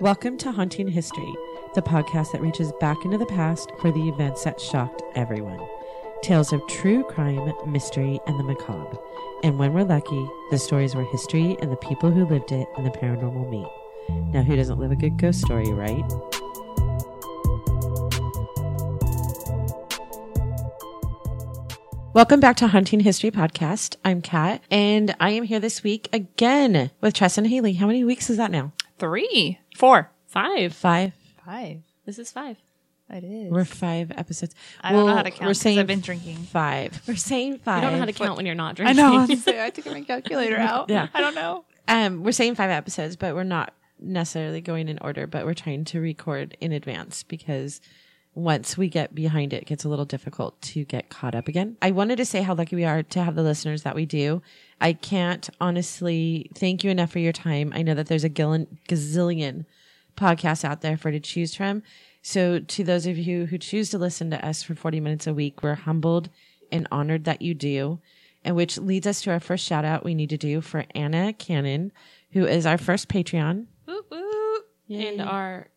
Welcome to Haunting History, the podcast that reaches back into the past for the events that shocked everyone. Tales of true crime, mystery, and the macabre. And when we're lucky, the stories where history and the people who lived it and the paranormal meet. Now, who doesn't live a good ghost story, right? Welcome back to Haunting History Podcast. I'm Kat, and I am here this week again with Tress and Haley. How many weeks is that now? Three, four, Five. Five. five. This is five. It is. We're five episodes. I don't know how to count We're saying I've been drinking. five. We're saying five. I don't know how to count when you're not I drinking. know. I was say, I took my calculator out. Yeah. I don't know. Um, we're saying five episodes, but we're not necessarily going in order. But we're trying to record in advance because once we get behind it, it gets a little difficult to get caught up again. I wanted to say how lucky we are to have the listeners that we do. I can't honestly thank you enough for your time. I know that there's a gazillion podcasts out there for to choose from. So to those of you who choose to listen to us for 40 minutes a week, we're humbled and honored that you do. And which leads us to our first shout out we need to do for Anna Cannon, who is our first Patreon. Whoop, whoop. And our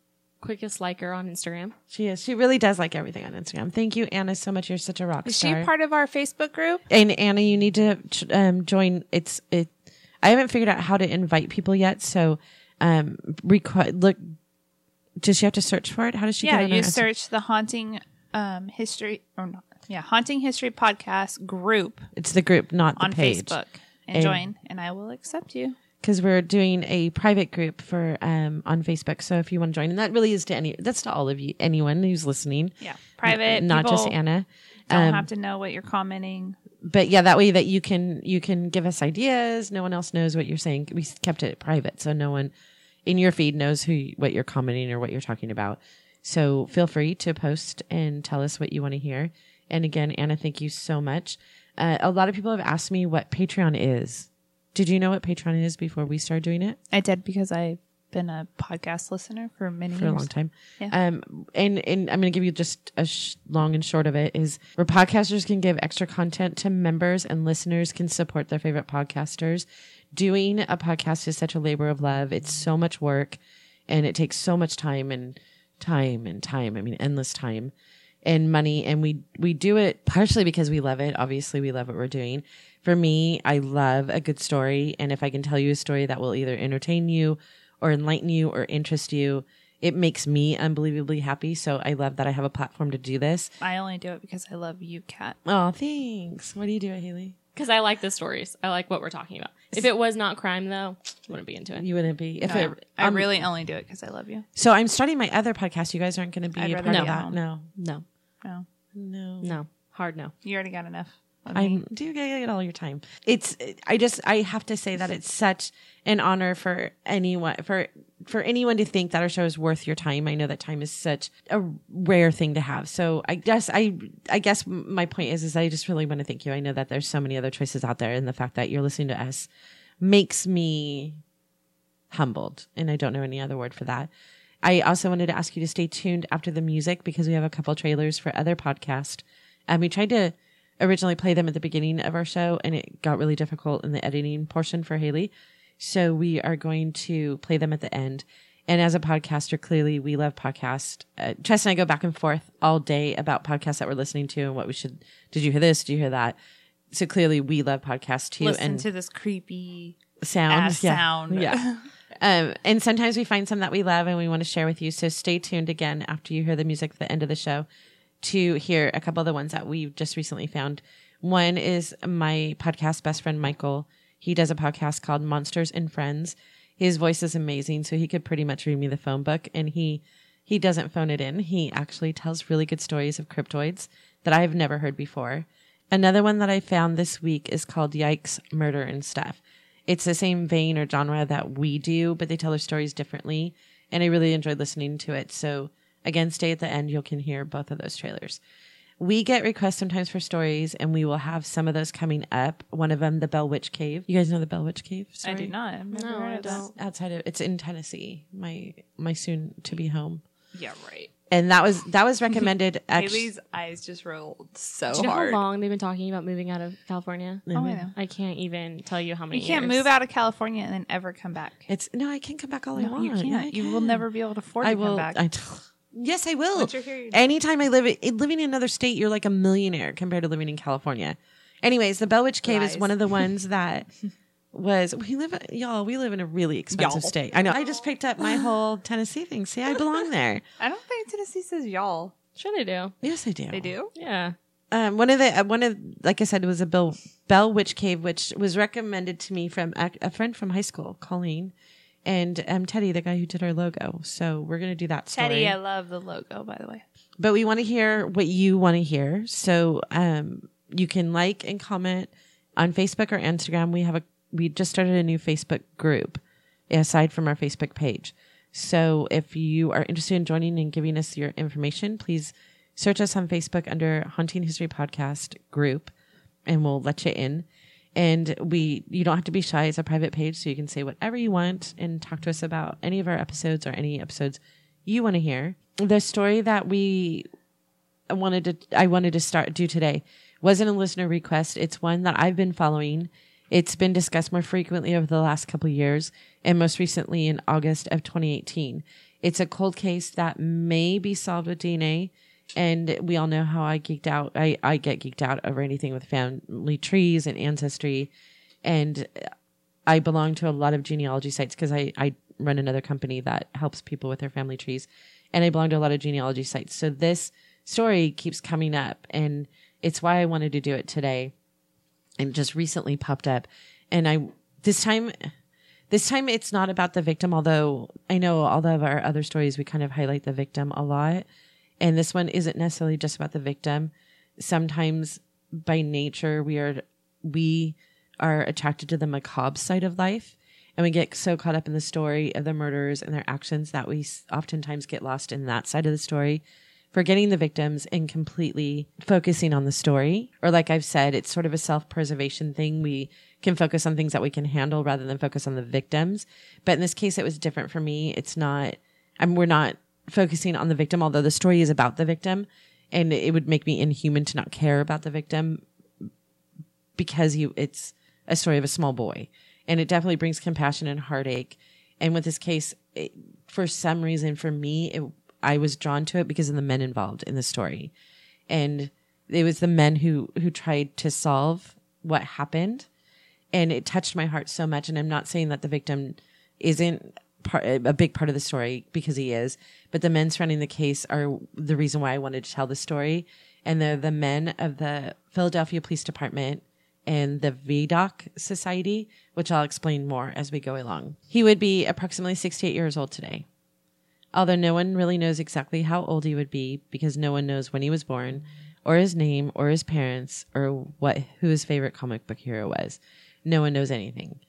quickest liker on Instagram. She is. She really does like everything on Instagram. Thank you, Anna, so much. You're such a rock Is she part of our Facebook group? and Anna, you need to um, join. It's it. I haven't figured out how to invite people yet, so um, requ- look. Does she have to search for it? How does she? Yeah, get you our- search the haunting um, history or not? Yeah, haunting history podcast group It's the group, not the on page. Facebook and, And- join, and I will accept you. Because we're doing a private group for um on Facebook. So if you want to join, and that really is to any, that's to all of you, anyone who's listening. Yeah, private. not just Anna. Don't Um, have to know what you're commenting. but yeah, that way that you can you can give us ideas. No one else knows what you're saying. We kept it private, so no one in your feed knows who what you're commenting or what you're talking about. So feel free to post and tell us what you want to hear. And again, Anna, thank you so much. Uh, a lot of people have asked me what Patreon is. Did you know what Patreon is before we started doing it? I did because I've been a podcast listener for many for a long time. Yeah. Um, and and I'm going to give you just a sh- long and short of it is where podcasters can give extra content to members and listeners can support their favorite podcasters. Doing a podcast is such a labor of love. It's so much work, and it takes so much time and time and time. I mean, endless time and money. And we we do it partially because we love it. Obviously, we love what we're doing. For me, I love a good story, and if I can tell you a story that will either entertain you or enlighten you or interest you, it makes me unbelievably happy. So I love that I have a platform to do this. I only do it because I love you, Kat. Oh, thanks. What do you do, Haley? Because I like the stories. I like what we're talking about. If it was not crime, though, you wouldn't be into it. You wouldn't be if I, it. I um, really only do it because I love you. So I'm starting my other podcast. You guys aren't going to be I'd a rather part be of at that. home. No, No, No, no. no. Hard no. you already got enough. I me. do get all your time. It's I just I have to say that it's such an honor for anyone for for anyone to think that our show is worth your time. I know that time is such a rare thing to have. So I guess I I guess my point is is I just really want to thank you. I know that there's so many other choices out there and the fact that you're listening to us makes me humbled and I don't know any other word for that. I also wanted to ask you to stay tuned after the music because we have a couple trailers for other podcasts. And we tried to originally play them at the beginning of our show and it got really difficult in the editing portion for Haley. So we are going to play them at the end. And as a podcaster, clearly we love podcasts. Uh, Chess and I go back and forth all day about podcasts that we're listening to and what we should. Did you hear this? Did you hear that? So clearly we love podcasts too. Listen and to this creepy sound. ass yeah. sound. Yeah. um, and sometimes we find some that we love and we want to share with you. So stay tuned again after you hear the music at the end of the show to hear a couple of the ones that we've just recently found. One is my podcast best friend, Michael. He does a podcast called Monsters and Friends. His voice is amazing. So he could pretty much read me the phone book and he, he doesn't phone it in. He actually tells really good stories of cryptoids that I've never heard before. Another one that I found this week is called Yikes, Murder and Stuff. It's the same vein or genre that we do, but they tell their stories differently. And I really enjoyed listening to it. So again, stay at the end. You can hear both of those trailers. We get requests sometimes for stories, and we will have some of those coming up. One of them, the Bell Witch Cave. You guys know the Bell Witch Cave? I do not. I've never No, heard I of don't. Outside of it's in Tennessee. My my soon to be home. Yeah, right. and that was that was recommended. Actually, Haley's eyes just rolled so Do you know hard. how long they've been talking about moving out of California? Oh, I know. I can't even tell you how many. You can't years. move out of California and then ever come back. it's no, I can come back all I want. you can't. Yeah, I you will never be able to afford to I come back. I, yes, I will. Once you're here, you're- Anytime I live in, living in another state, you're like a millionaire compared to living in California. Anyways, the Bell Witch Cave is one of the ones that was we live y'all we live in a really expensive Y'all. state. I know. I just picked up my whole Tennessee thing. See, I belong there. I don't think Tennessee says y'all. Sure, they do. Yes, I do. They do. Yeah. Um, one of the uh, one of like I said it was a Bell Bell Witch Cave, which was recommended to me from a, a friend from high school, Colleen, and um, Teddy, the guy who did our logo. So we're gonna do that story. Teddy, I love the logo, by the way. but we want to hear what you want to hear. So um, you can like and comment on Facebook or Instagram. We have a we just started a new Facebook group aside from our Facebook page. So if you are interested in joining and giving us your information, please search us on Facebook under Haunting History Podcast group, and we'll let you in. And we, you don't have to be shy. It's a private page, so you can say whatever you want and talk to us about any of our episodes or any episodes you want to hear. The story that we wanted to, I wanted to start do today wasn't a listener request. It's one that I've been following. It's been discussed more frequently over the last couple years, and most recently in August of 2018. It's a cold case that may be solved with DNA, and we all know how I geeked out. I, I get geeked out over anything with family trees and ancestry, and I belong to a lot of genealogy sites because I, I run another company that helps people with their family trees. And I belong to a lot of genealogy sites. So this story keeps coming up and it's why I wanted to do it today. And just recently popped up. And I, this time, this time it's not about the victim, although I know all of our other stories, we kind of highlight the victim a lot. And this one isn't necessarily just about the victim. Sometimes by nature, we are, we are attracted to the macabre side of life. And we get so caught up in the story of the murderers and their actions that we oftentimes get lost in that side of the story, forgetting the victims and completely focusing on the story. Or, like I've said, it's sort of a self preservation thing. We can focus on things that we can handle rather than focus on the victims. But in this case, it was different for me. It's not, I we're not focusing on the victim, although the story is about the victim. And it would make me inhuman to not care about the victim because you it's a story of a small boy. And it definitely brings compassion and heartache. And with this case it, for some reason for me it, i was drawn to it because of the men involved in the story. And it was the men who who tried to solve what happened. And it touched my heart so much. And i'm not saying that the victim isn't part, a big part of the story because he is but the men surrounding the case are the reason why i wanted to tell the story and they're the men of the philadelphia police department and the Vidocq Society, which I'll explain more as we go along. He would be approximately 68 years old today. Although no one really knows exactly how old he would be because no one knows when he was born, or his name, or his parents, or what who his favorite comic book hero was. No one knows anything.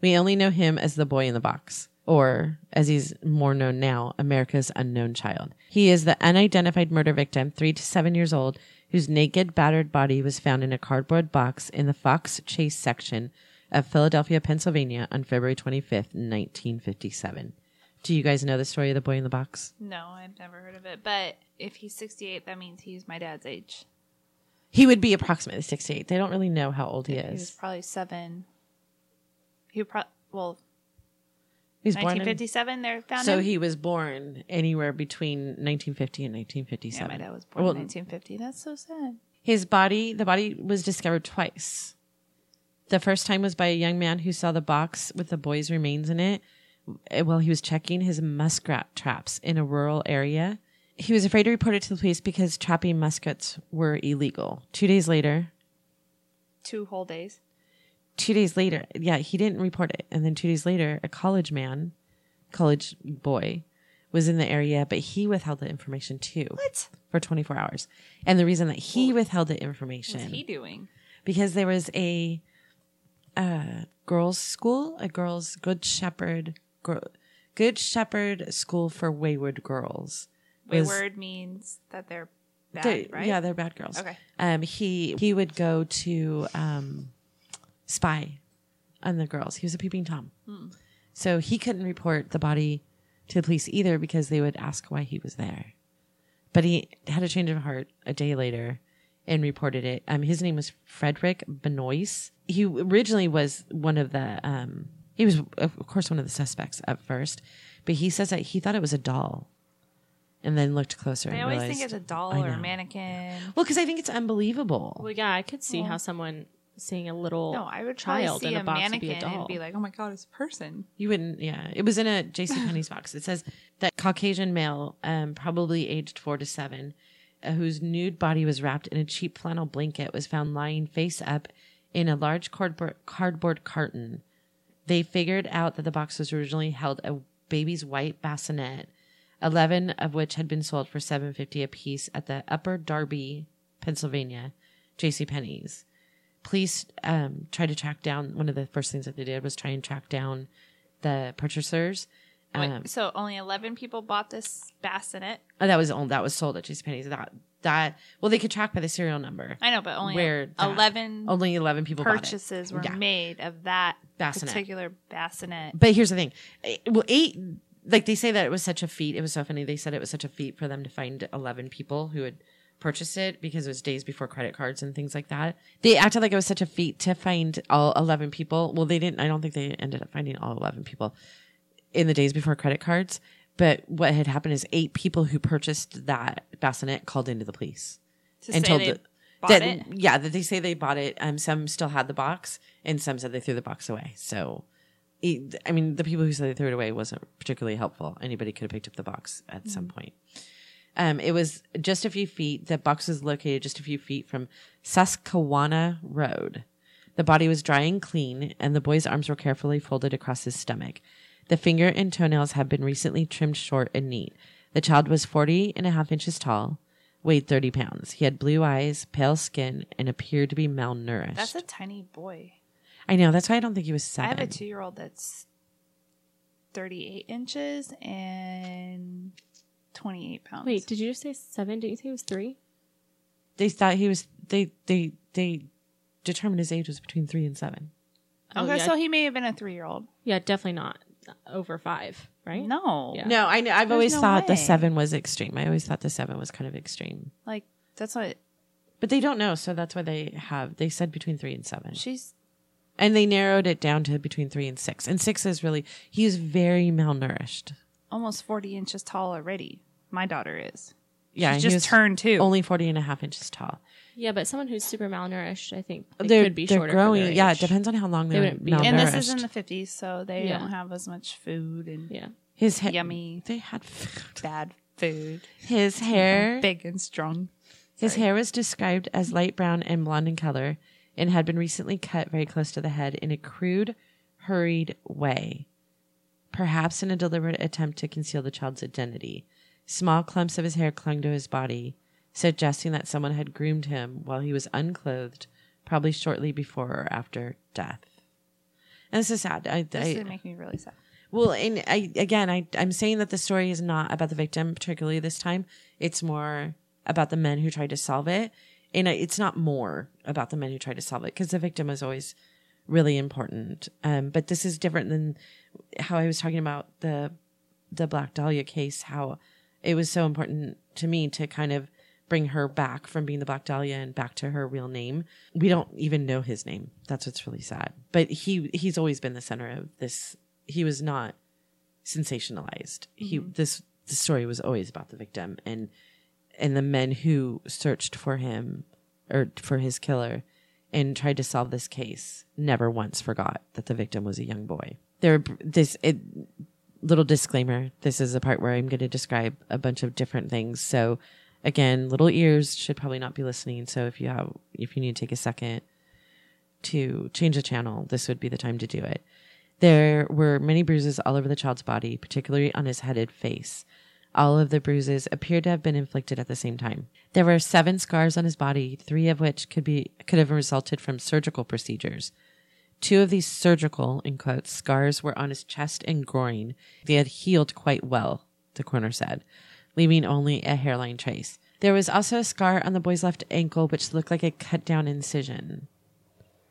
We only know him as the boy in the box, or as he's more known now, America's unknown child. He is the unidentified murder victim, three to seven years old, whose naked, battered body was found in a cardboard box in the Fox Chase section of Philadelphia, Pennsylvania on February 25th, 1957. Do you guys know the story of the boy in the box? No, I've never heard of it. But if he's 68, that means he's my dad's age. He would be approximately 68. They don't really know how old he is. He was probably seven. He pro- well, He's born in, 1957. They found so him. he was born anywhere between 1950 and 1957. yeah, 1957. my dad was born Well, in 1950. That's so sad. His body, the body was discovered twice. The first time was by a young man who saw the box with the boy's remains in it eh, while he was checking his muskrat traps in a rural area. He was afraid to report it to the police because trapping muskrats were illegal. Two days later, Two whole days. Two days later, yeah, he didn't report it. And then two days later, a college man, college boy, was in the area, but he withheld the information too. What For 24 hours. And the reason that he withheld the information he doing? because there was a uh, girls' school, a girls' Good Shepherd, Good Shepherd School for Wayward Girls. was- Wayward means that they're bad, They- right? Yeah, they're bad girls. Okay. Um, he he would go to um, spy on the girls. He was a peeping tom, Hmm. so he couldn't report the body to the police either because they would ask why he was there. but he had a change of heart a day later and reported it. Um, his name was Frederick Benonis. He originally was one of the, um, he was of course one of the suspects at first, but he says that he thought it was a doll, and then looked closer. And I and always realized, think it's a doll or a mannequin. Well, because I think it's unbelievable. Well, yeah, I could see how someone seeing a little No, I would child in a, a box would be a doll. and be like, "Oh my god, it's a person." You wouldn't, yeah. It was in a J.C. Penney's box. It says that Caucasian male, um, probably aged four to seven, uh, whose nude body was wrapped in a cheap flannel blanket, was found lying face up in a large cardboard cardboard carton. They figured out that the box was originally held a baby's white bassinet, eleven of which had been sold for seven fifty a piece at the Upper Darby, Pennsylvania, J.C. Penney's police um, tried to track down one of the first things that they did was try and track down the purchasers Wait, um, so only eleven people bought this bassinet. oh, that was that was sold at JCPenney's that that well they could track by the serial number I know, but only Where that- eleven only 11 people purchases were Yeah. made of that Bassinet. particular bassinet. but here's the thing Eh, well eight like they say that it was such a feat it was so funny they said it was such a feat for them to find 11 people who had purchased it because it was days before credit cards and things like that. They acted like it was such a feat to find all 11 people. Well they didn't i don't think they ended up finding all 11 people in the days before credit cards but what had happened is eight people who purchased that bassinet called into the police To and say told they the- bought that, it. yeah that they say they bought it. Um some still had the box and some said they threw the box away. So it, i mean the people who said they threw it away wasn't particularly helpful. Anybody could have picked up the box at some Mm-hmm. point um it was just a few feet the box was located just a few feet from susquehanna road the body was dry and clean and the boy's arms were carefully folded across his stomach the finger and toenails had been recently trimmed short and neat the child was 40 and a half inches tall weighed 30 pounds. He had blue eyes, pale skin, and appeared to be malnourished. That's a tiny boy. I know. That's why I don't think he was seven. I have a two-year-old that's thirty-eight inches and twenty-eight pounds. Wait, did you just say seven? Didn't you say it was three? they thought he was. They they they determined his age was between three and seven. Oh, okay, yeah. so he may have been a three-year-old. Yeah, definitely not over five, right? No, Yeah. No, I know. I've There's always no thought the seven was extreme. I always thought the seven was kind of extreme, like that's what but they don't know, so that's why they have. They said between three and seven, she's. and they narrowed it down to between three and six. And six is really he is very malnourished. Almost forty inches tall already. My daughter is. Yeah, She's he just was turned two. only 40 and a half inches tall. Yeah, but someone who's super malnourished, I think they they're could be they're shorter. for growing. their Yeah, it depends on how long They they're wouldn't be- malnourished. and this is in the fifties, so they Yeah. don't have as much food and Yeah. his ha- yummy They had food. bad food. His hair. big and strong. His hair was described as light brown and blonde in color, and had been recently cut very close to the head in a crude, hurried way, perhaps in a deliberate attempt to conceal the child's identity. Small clumps of his hair clung to his body, suggesting that someone had groomed him while he was unclothed, probably shortly before or after death. And this is sad. I, This I, would make me really sad. well, and I again, I I'm saying that the story is not about the victim particularly this time. It's more about the men who tried to solve it, and it's not more about the men who tried to solve it because the victim is always really important. Um, but this is different than how I was talking about the the Black Dahlia case. How it was so important to me to kind of bring her back from being the Black Dahlia and back to her real name. We don't even know his name. That's what's really sad. But he he's always been the center of this. He was not sensationalized. He this the story was always about the victim and and the men who searched for him or for his killer and tried to solve this case never once forgot that the victim was a young boy. There this it, little disclaimer this is the part where i'm going to describe a bunch of different things. So again little ears should probably not be listening so if you have if you need to take a second to change the channel this would be the time to do it. There were many bruises all over the child's body particularly on his headed face all of the bruises appeared to have been inflicted at the same time there were seven scars on his body three of which could be could have resulted from surgical procedures Two of these surgical, in quotes, scars were on his chest and groin. They had healed quite well, the coroner said, leaving only a hairline trace. There was also a scar on the boy's left ankle, which looked like a cut down incision.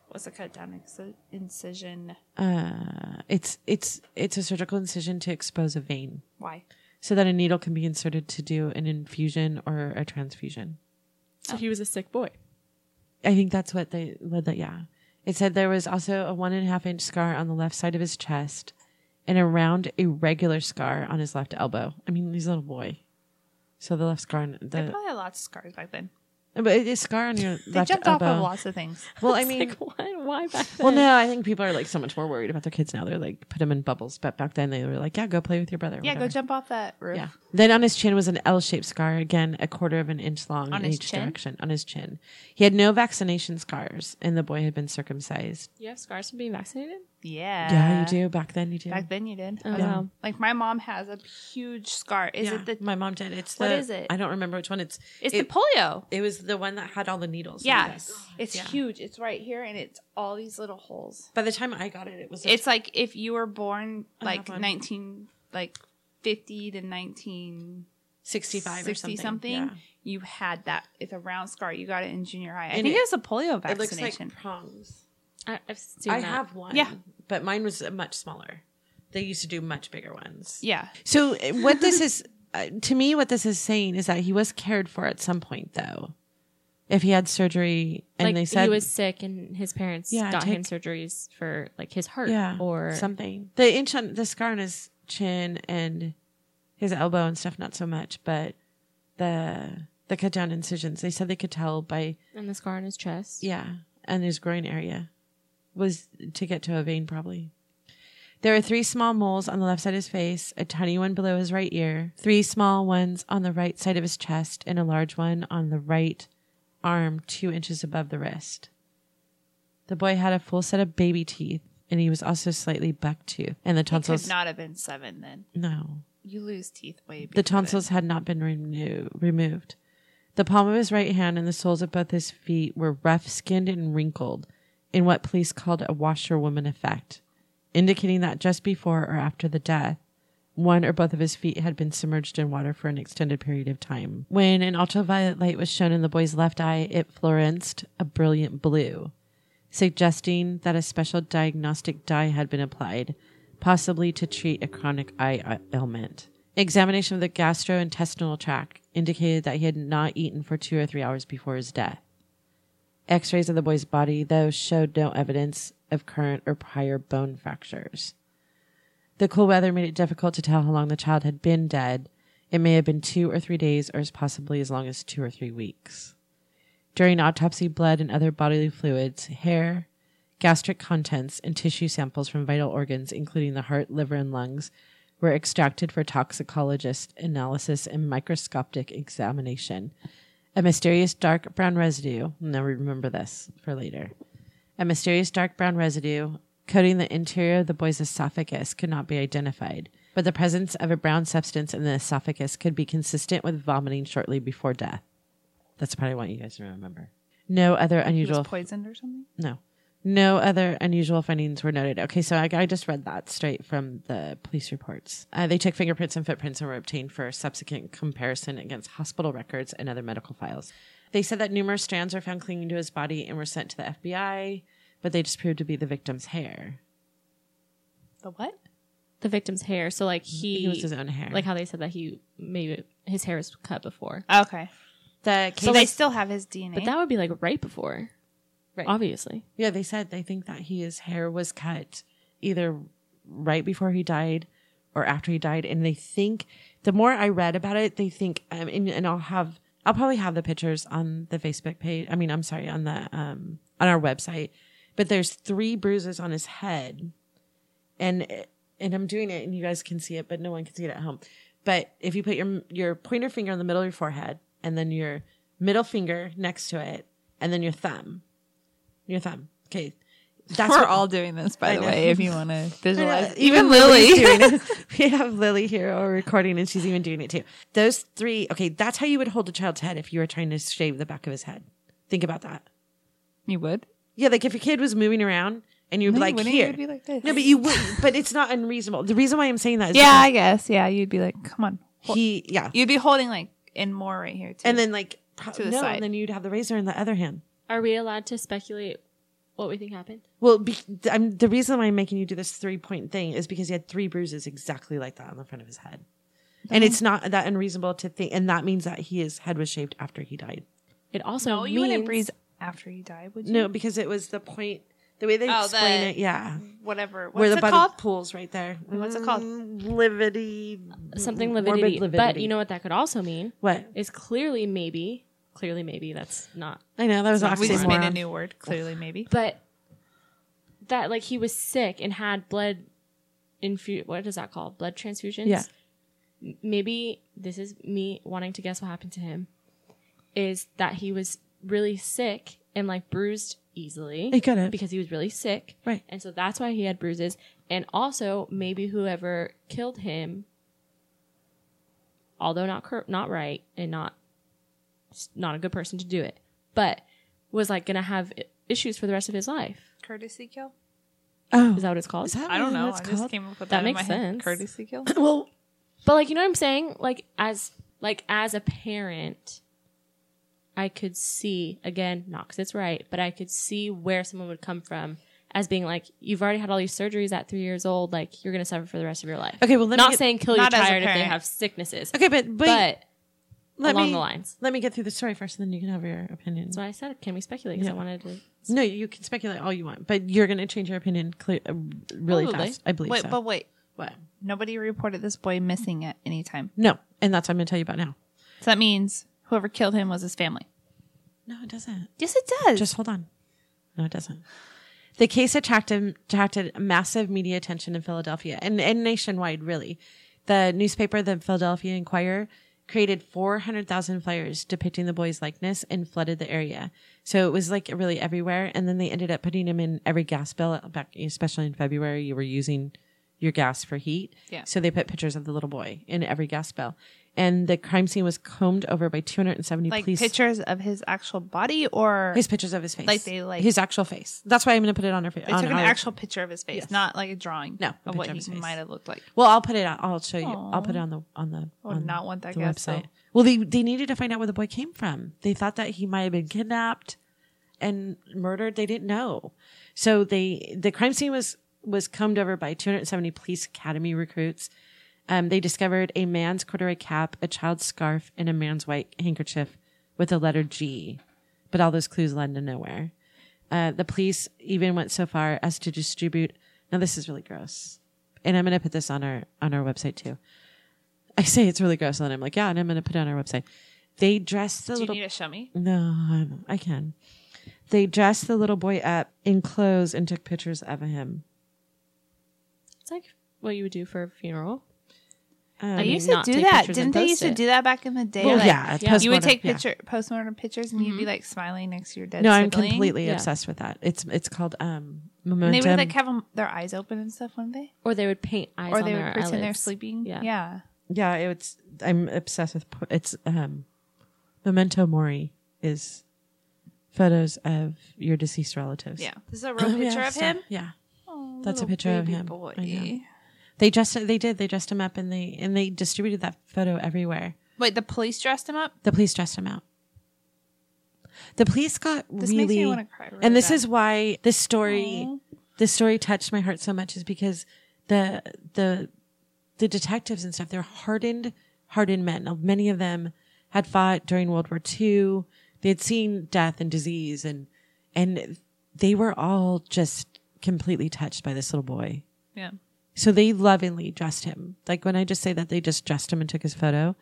What's a cut down incision? Uh, it's it's it's a surgical incision to expose a vein. Why? So that a needle can be inserted to do an infusion or a transfusion. So he was a sick boy. I think that's what they what that yeah. It said there was also a one and a half inch scar on the left side of his chest and a round irregular scar on his left elbow. I mean, he's a little boy. So the left scar on They probably had lots of scars back then. But it's a scar on your They left jumped elbow. off of lots of things. well, I It's mean, like, what? Why back then? well, no, I think people are like so much more worried about their kids now. They're like put them in bubbles, but back then they were like, yeah, go play with your brother. Yeah, go whatever. jump off that roof. Yeah. Then on his chin was an L-shaped scar, again a quarter of an inch long On in his each chin? direction. On his chin, he had no vaccination scars, and the boy had been circumcised. you have scars from being vaccinated? Yeah. yeah, you do. Back then, you do. Back then you did. Oh, Yeah. wow. Like my mom has a huge scar. Is yeah, it the my mom did. It's the, What is it? I don't remember which one. It's it's it, the polio. It was the one that had all the needles. Yeah. Yes. It's Yeah. huge. It's right here and it's all these little holes. By the time I got it, it was. It's like if you were born like 19 like 50 to 1960 sixty-five or something. something, Yeah. you had that. It's a round scar. You got it in junior high. I And think it- it was a polio It looks vaccination. like prongs. I, I've seen I that. have one. Yeah. but mine was much smaller. They used to do much bigger ones. yeah. So uh, what this is uh, to me, what this is saying is that he was cared for at some point, though. If he had surgery, and like they said he was sick and his parents Yeah, got him surgeries for like his heart yeah, or something. The inch on the scar on his chin and his elbow and stuff, not so much, but the the cut down incisions. They said they could tell by and the scar on his chest. yeah, and his groin area was to get to a vein probably. There were three small moles on the left side of his face, a tiny one below his right ear, three small ones on the right side of his chest, and a large one on the right arm, two inches above the wrist. The boy had a full set of baby teeth, and he was also slightly buck toothed, and the He tonsils. could not have been seven then. no, You lose teeth way the tonsils had not been removed. The palm of his right hand and the soles of both his feet were rough skinned and wrinkled in what police called a washerwoman effect, indicating that just before or after the death, one or both of his feet had been submerged in water for an extended period of time. When an ultraviolet light was shown in the boy's left eye, it fluoresced a brilliant blue, suggesting that a special diagnostic dye had been applied, possibly to treat a chronic eye ailment. Examination of the gastrointestinal tract indicated that he had not eaten for two or three hours before his death. X rays of the boy's body, though, showed no evidence of current or prior bone fractures. The cool weather made it difficult to tell how long the child had been dead. It may have been two or three days, or as possibly as long as two or three weeks. During autopsy, blood and other bodily fluids, hair, gastric contents, and tissue samples from vital organs, including the heart, liver, and lungs, were extracted for toxicologist analysis and microscopic examination. A mysterious dark brown residue, now remember this for later. A mysterious dark brown residue coating the interior of the boy's esophagus could not be identified, but the presence of a brown substance in the esophagus could be consistent with vomiting shortly before death. That's probably what you guys remember. No other unusual was poisoned or something. no. No other unusual findings were noted. Okay, so I, I just read that straight from the police reports. Uh, they took fingerprints and footprints and were obtained for subsequent comparison against hospital records and other medical files. They said that numerous strands were found clinging to his body and were sent to the FBI, but they just proved to be the victim's hair. The what? The victim's hair. So like he, He was his own hair. like how they said that he maybe his hair was cut before. Okay. the case, So they still have his DNA. But that would be like right before. Right. Obviously. yeah, they said they think that he, his hair was cut either right before he died or after he died, and they think the more I read about it, they think, um, and, and I'll have, I'll probably have the pictures on the Facebook page. I mean, I'm sorry, on the um on our website, but there's three bruises on his head, and and I'm doing it, and you guys can see it, but no one can see it at home. But if you put your your pointer finger in the middle of your forehead, and then your middle finger next to it, and then your thumb, your thumb. Okay, that's We're what- all doing this, by I the know. way, if you want to visualize. Even Even Lily. we have Lily here or recording, and she's even doing it too. Those three. Okay, that's how you would hold a child's head if you were trying to shave the back of his head. Think about that. you would? Yeah, like if your kid was moving around and you'd be like wouldn't. here. Be like no, but you would. But it's not unreasonable. The reason why I'm saying that is Yeah, I guess. Yeah, you'd be like, come on. he. Yeah, You'd be holding like in more right here too. and then like pro- To the no, side. and then you'd have the razor in the other hand. Are we allowed to speculate what we think happened? Well, be, I'm, the reason why I'm making you do this three point thing is because he had three bruises exactly like that on the front of his head. and it's not that unreasonable to think, and that means that his head was shaved after he died. It also No, you means wouldn't breathe after he died, would you? No, because it was the point, the way they Oh, explain the- it, yeah, Whatever. What's where the it blood called? pools right there. What's it called? Mm, Lividity, something morbid lividity. But you know what that could also mean what? is clearly maybe, clearly maybe that's not. I know that was We just made a oxymoron. new word. Clearly, maybe. But that like he was sick and had blood infu. What is that called? Blood transfusions. Yeah. M- Maybe this is me wanting to guess what happened to him. Is that he was really sick and like bruised easily. He could have. because he was really sick. Right. And so that's why he had bruises. And also, maybe whoever killed him, although not cor- not right and not not a good person to do it, but was like gonna have i- issues for the rest of his life. Courtesy kill. Oh, Is that what it's called? is that I don't really know. what I it's just called? came up with That that, in makes my head. sense. Courtesy kill. well, But like you know what I'm saying? Like as like as a parent, I could see again, not because it's right, but I could see where someone would come from as being like, you've already had all these surgeries at three years old, like you're gonna suffer for the rest of your life. okay. Well, let me not get, saying kill your not as a child if they parent. have sicknesses, okay, but but, but let along me, the lines. Let me get through the story first, and then you can have your opinion. That's why I said, can we speculate? Because Yeah. I wanted to. No, you can speculate all you want, but you're going to change your opinion clear, uh, really Probably. fast. I believe Wait, so. but wait. what? Nobody reported this boy missing at any time. No, and that's what I'm going to tell you about now. So that means whoever killed him was his family. No, it doesn't. Yes, it does. Just hold on. No, it doesn't. The case attracted attracted massive media attention in Philadelphia and, and nationwide, really. The newspaper, the Philadelphia Inquirer, created 400,000 flyers depicting the boy's likeness and flooded the area. So it was like really everywhere. And then they ended up putting him in every gas bill back, especially in February, you were using your gas for heat. Yeah. So they put pictures of the little boy in every gas bill. And the crime scene was combed over by 270 like police. pictures of his actual body, or His pictures of his face. Like they, like- his actual face. That's why I'm going to put it on her face. they took an actual picture of his face, not like a drawing. No, a of what he might have looked like. Well, I'll put it out. I'll show you. I'll put it on the on the. I would on not want that the website. bill. Well, they they needed to find out where the boy came from. They thought that he might have been kidnapped and murdered. They didn't know, so they the crime scene was was combed over by 270 police academy recruits. Um, they discovered a man's corduroy cap, a child's scarf, and a man's white handkerchief with the letter G. But all those clues led to nowhere. Uh, the police even went so far as to distribute. Now this is really gross, and I'm going to put this on our on our website too. I say it's really gross, and then I'm like, yeah, and I'm going to put it on our website. They dressed the Do you need to show me? no, I'm- I can. They dressed the little boy up in clothes and took pictures of him. It's like what you would do for a funeral. Um, They used to do that. Didn't they used to do that back in the day? well, Like, yeah, yeah. You would take yeah. picture postmortem pictures, and you'd be like smiling next to your dead No, I'm completely Yeah. obsessed with that. It's it's called um And they would like have 'em- their eyes open and stuff, wouldn't they? Or they would paint eyes Or they would pretend they're sleeping. Yeah. yeah. yeah, it's I'm obsessed with po- it's um memento mori is photos of your deceased relatives. Yeah. This is a real Oh, yeah, picture of him. Yeah. Oh, That's a picture of him. Boy. They dressed they did. They dressed him up and they and they distributed that photo everywhere. Wait, the police dressed him up. The police dressed him out. The police got This really makes me want to cry. Really and this bad. is why this story Aw. this story touched my heart so much is because the the the detectives and stuff they're hardened hardened men Now, many of them had fought during world war ii they had seen death and disease and and they were all just completely touched by this little boy yeah. So they lovingly dressed him. Like when I just say that they just dressed him and took his photo,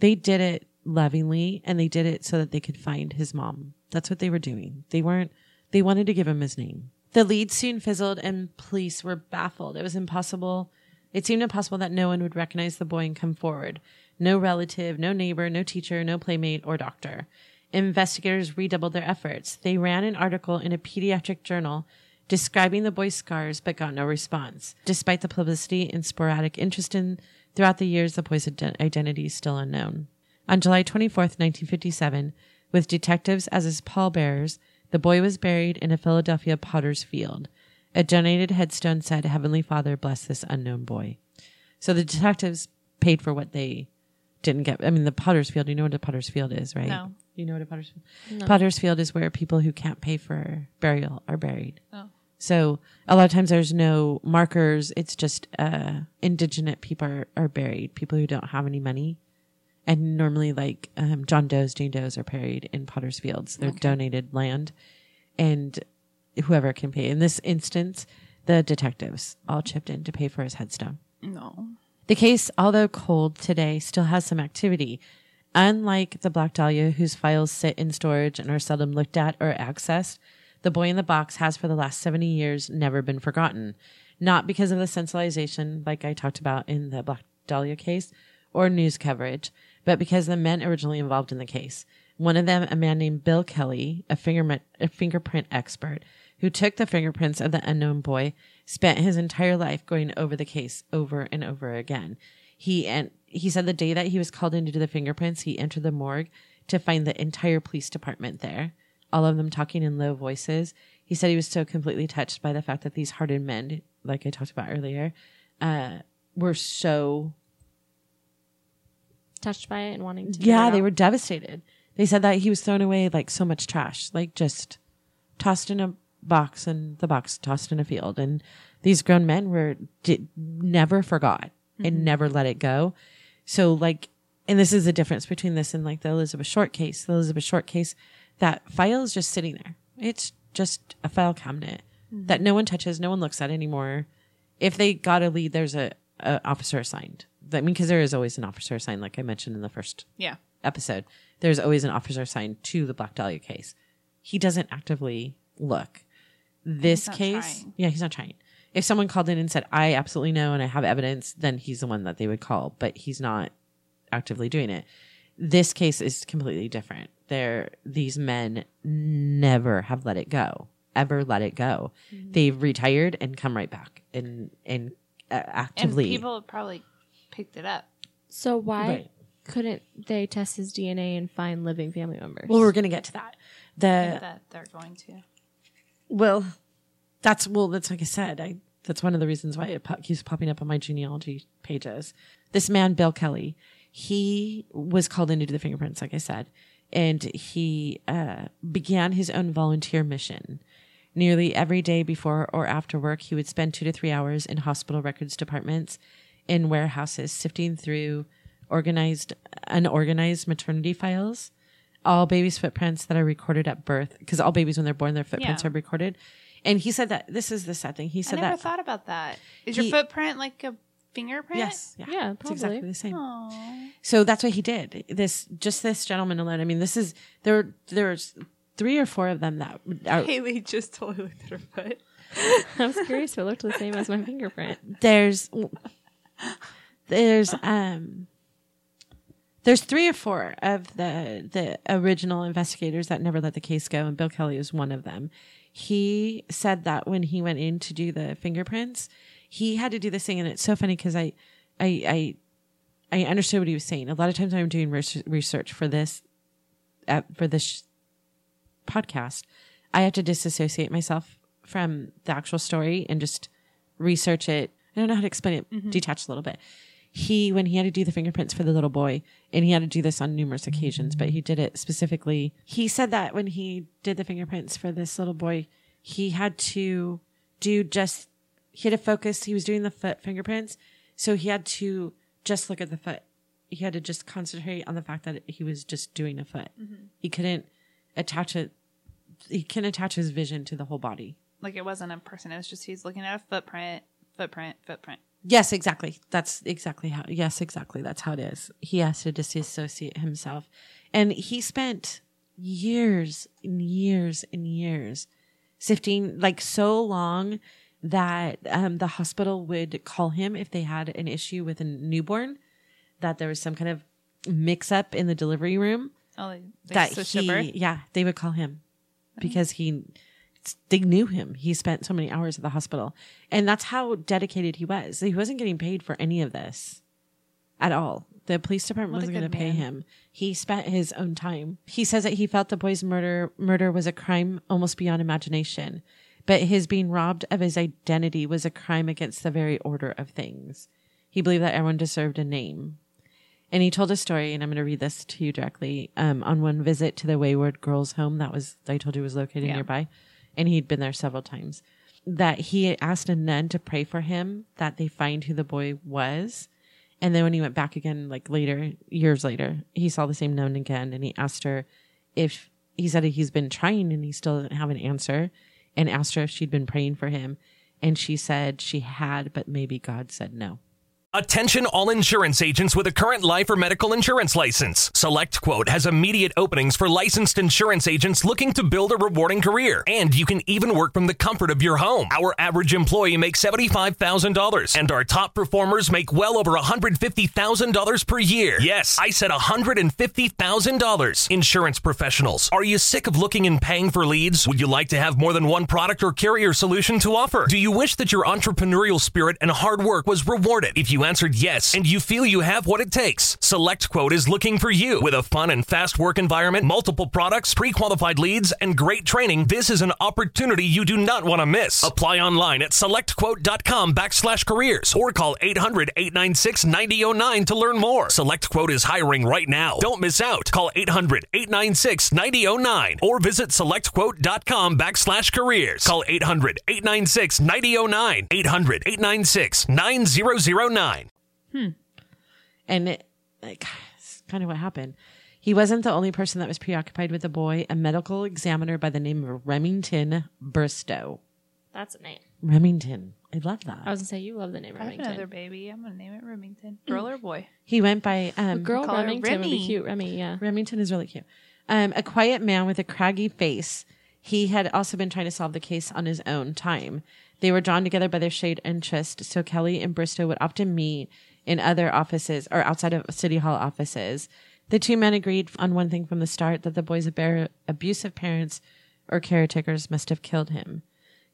they did it lovingly and they did it so that they could find his mom. That's what they were doing. They weren't, they wanted to give him his name. The lead soon fizzled and police were baffled. It was impossible. It seemed impossible that no one would recognize the boy and come forward. No relative, no neighbor, no teacher, no playmate or doctor. Investigators redoubled their efforts. They ran an article in a pediatric journal describing the boy's scars but got no response. Despite the publicity and sporadic interest in throughout the years, the boy's ident- identity is still unknown. On July 24th, 1957, with detectives as his pallbearers, the boy was buried in a Philadelphia potter's field. A donated headstone said, Heavenly Father, bless this unknown boy. So the detectives paid for what they didn't get. I mean, the potter's field, you know what a potter's field is, right? No. You know what a potter's field Potter's field is where people who can't pay for burial are buried. Oh. So a lot of times there's no markers. It's just uh, indigenous people are, are buried, people who don't have any money. And normally, like um, John Doe's, Jane Doe's are buried in Potter's Fields. They're donated land, and whoever can pay. In this instance, the detectives all chipped in to pay for his headstone. No. The case, although cold today, still has some activity. Unlike the Black Dahlia, whose files sit in storage and are seldom looked at or accessed, the boy in the box has for the last 70 years never been forgotten. Not because of the sensationalization, like I talked about in the Black Dahlia case, or news coverage, but because the men originally involved in the case. One of them, a man named Bill Kelly, a fingerprint, a fingerprint expert, who took the fingerprints of the unknown boy, spent his entire life going over the case over and over again. He and he said the day that he was called in to do the fingerprints, he entered the morgue to find the entire police department there, all of them talking in low voices. He said he was so completely touched by the fact that these hardened men, like I talked about earlier, uh, were so Touched by it and wanting to. yeah, they were devastated. They said that he was thrown away like so much trash, like just tossed in a box and the box tossed in a field. And these grown men were did, never forgot and never let it go. So like, and this is the difference between this and like the Elizabeth Short case. The Elizabeth Short case, that file is just sitting there. It's just a file cabinet mm-hmm. that no one touches, no one looks at anymore. If they got a lead, there's a, a officer assigned. I mean, because there is always an officer assigned, like I mentioned in the first Yeah. episode, there's always an officer assigned to the Black Dahlia case. He doesn't actively look. This case, trying. yeah, he's not trying. If someone called in and said, I absolutely know and I have evidence, then he's the one that they would call, but he's not actively doing it. This case is completely different. They're, these men never have let it go, ever let it go. Mm-hmm. They've retired and come right back and, and uh, And people have probably picked it up. So why Right. couldn't they test his DNA and find living family members? well, we're going to get to that. The, that they're going to. Well, that's well. That's like I said. I that's one of the reasons why it po- keeps popping up on my genealogy pages. This man, Bill Kelly, he was called in to do the fingerprints, like I said, and he uh, began his own volunteer mission. Nearly every day before or after work, he would spend two to three hours in hospital records departments, in warehouses, sifting through organized, unorganized maternity files all babies' footprints that are recorded at birth, because all babies when they're born, their footprints Yeah. are recorded. And he said that this is the sad thing. He said I never that thought about that. Is He- your footprint like a fingerprint? yes, yeah, Yeah, it's exactly the same. Aw. So that's what he did. This just this gentleman alone. I mean, this is there. There's three or four of them that are, Haley just totally looked at her foot. I was curious if it looked the same as my fingerprint. there's there's um there's three or four of the the original investigators that never let the case go and bill kelly is one of them he said that when he went in to do the fingerprints he had to do this thing and it's so funny because I, I i i understood what he was saying. A lot of times when i'm doing res- research for this uh, for this podcast. I have to disassociate myself from the actual story and just research it. I don't know how to explain it. Detach a little bit. He when he had to do the fingerprints for the little boy and he had to do this on numerous occasions but he did it specifically. He said that when he did the fingerprints for this little boy he had to do just he had to focus he was doing the foot fingerprints so he had to just look at the foot he had to just concentrate on the fact that he was just doing a foot mm-hmm. he couldn't attach it he couldn't attach his vision to the whole body Like it wasn't a person. It was just he's looking at a footprint, footprint, footprint. Yes, exactly. That's exactly how. Yes, exactly. That's how it is. He has to disassociate himself, and he spent years and years and years sifting, like so long that um, the hospital would call him if they had an issue with a newborn, that there was some kind of mix up in the delivery room. Oh, they, they that over. he, yeah, they would call him because he, they knew him. He spent so many hours at the hospital, and that's how dedicated he was. He wasn't getting paid for any of this at all. The police department What wasn't going to pay him. He spent his own time. He says that he felt the boy's murder murder was a crime almost beyond imagination, but his being robbed of his identity was a crime against the very order of things. He believed that everyone deserved a name. And he told a story, and I'm going to read this to you directly. Um, on one visit to the Wayward Girls' Home, that was I told you was located Yeah. nearby, and he'd been there several times. that he asked a nun to pray for him that they find who the boy was. And then when he went back again, like later, years later, he saw the same nun again and he asked her if he said he's been trying and he still didn't have an answer and asked her if she'd been praying for him. And she said she had, but maybe God said no. Attention all insurance agents with a current life or medical insurance license. Select Quote has immediate openings for licensed insurance agents looking to build a rewarding career. And you can even work from the comfort of your home. Our average employee makes $75,000 and our top performers make well over $150,000 per year. Yes, I said $150,000. Insurance professionals, are you sick of looking and paying for leads? Would you like to have more than one product or carrier solution to offer? Do you wish that your entrepreneurial spirit and hard work was rewarded? If you answered yes and you feel you have what it takes, Select Quote is looking for you. With a fun and fast work environment, multiple products, pre qualified leads, and great training, this is an opportunity you do not want to miss. Apply online at selectquote.com backslash careers or call 800 896 9009 to learn more. Select Quote is hiring right now. Don't miss out. Call 800 896 9009 or visit selectquote.com backslash careers. Call 800 896 9009. 800 896 9009. And it, like, it's kind of what happened. He wasn't the only person that was preoccupied with the boy. A medical examiner by the name of Remington Bristow. That's a name. Remington. I love that. I was gonna say you love the name I have Remington. another baby. I'm gonna name it Remington. Girl or boy? he went by um, Girl Call her Remington would be cute. Remy, yeah. Remington is really cute. Um, a quiet man with a craggy face. He had also been trying to solve the case on his own time. They were drawn together by their shared interest, so Kelly and Bristow would often meet in other offices or outside of City Hall offices. The two men agreed on one thing from the start that the boy's abusive parents or caretakers must have killed him.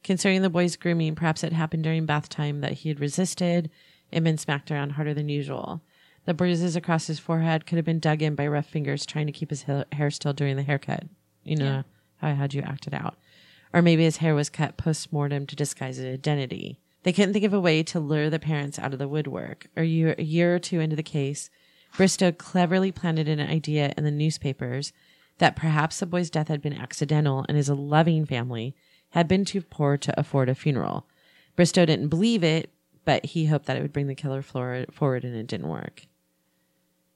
Concerning the boy's grooming, perhaps it happened during bath time that he had resisted and been smacked around harder than usual. The bruises across his forehead could have been dug in by rough fingers trying to keep his hair still during the haircut. You know how I had you acted out. Or maybe his hair was cut post mortem to disguise his identity. They couldn't think of a way to lure the parents out of the woodwork. A year, a year or two into the case, Bristow cleverly planted an idea in the newspapers that perhaps the boy's death had been accidental and his loving family had been too poor to afford a funeral. Bristow didn't believe it, but he hoped that it would bring the killer forward, and it didn't work.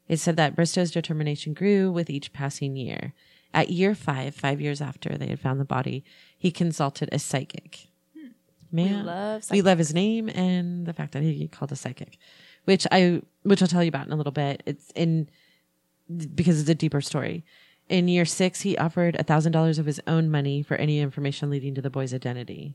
It said that Bristow's determination grew with each passing year. At year five, five years after they had found the body, he consulted a psychic. Man, love we love his name and the fact that he called a psychic, which I which I'll tell you about in a little bit. It's in because it's a deeper story. In year six, he offered a thousand dollars of his own money for any information leading to the boy's identity.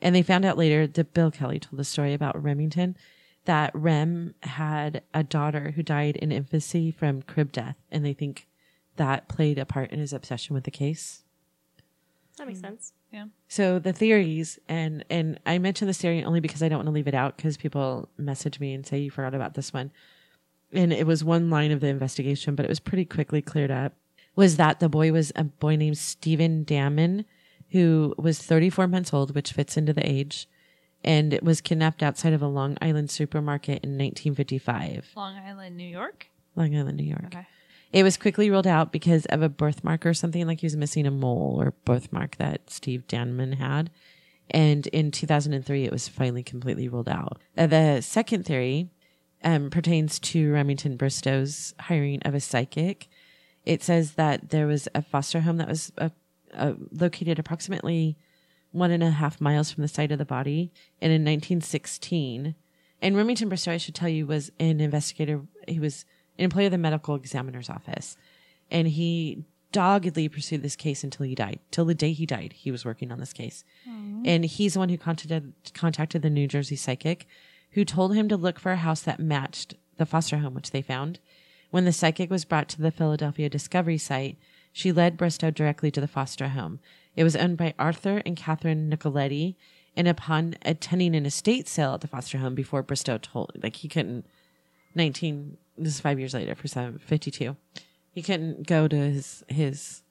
And they found out later that Bill Kelly told the story about Remington that Rem had a daughter who died in infancy from crib death, and they think that played a part in his obsession with the case. That makes sense. Yeah. So the theories, and and I mention this theory only because I don't want to leave it out because people message me and say you forgot about this one, and it was one line of the investigation, but it was pretty quickly cleared up. Was that the boy was a boy named Stephen Damman, who was 34 months old, which fits into the age, and it was kidnapped outside of a Long Island supermarket in 1955. Long Island, New York. Long Island, New York. Okay. It was quickly ruled out because of a birthmark or something like he was missing a mole or birthmark that Steve Damman had. And in 2003, it was finally completely ruled out. Uh, the second theory um, pertains to Remington Bristow's hiring of a psychic. It says that there was a foster home that was uh, uh, located approximately one and a half miles from the site of the body. And in 1916, and Remington Bristow, I should tell you, was an investigator. He was an employee of the medical examiner's office. And he doggedly pursued this case until he died. Till the day he died, he was working on this case. And he's the one who contacted, contacted the New Jersey psychic who told him to look for a house that matched the foster home, which they found. When the psychic was brought to the Philadelphia Discovery site, she led Bristow directly to the foster home. It was owned by Arthur and Catherine Nicoletti. And upon attending an estate sale at the foster home before Bristow told, like he couldn't, 19, this is five years later for some, 52. He couldn't go to his, his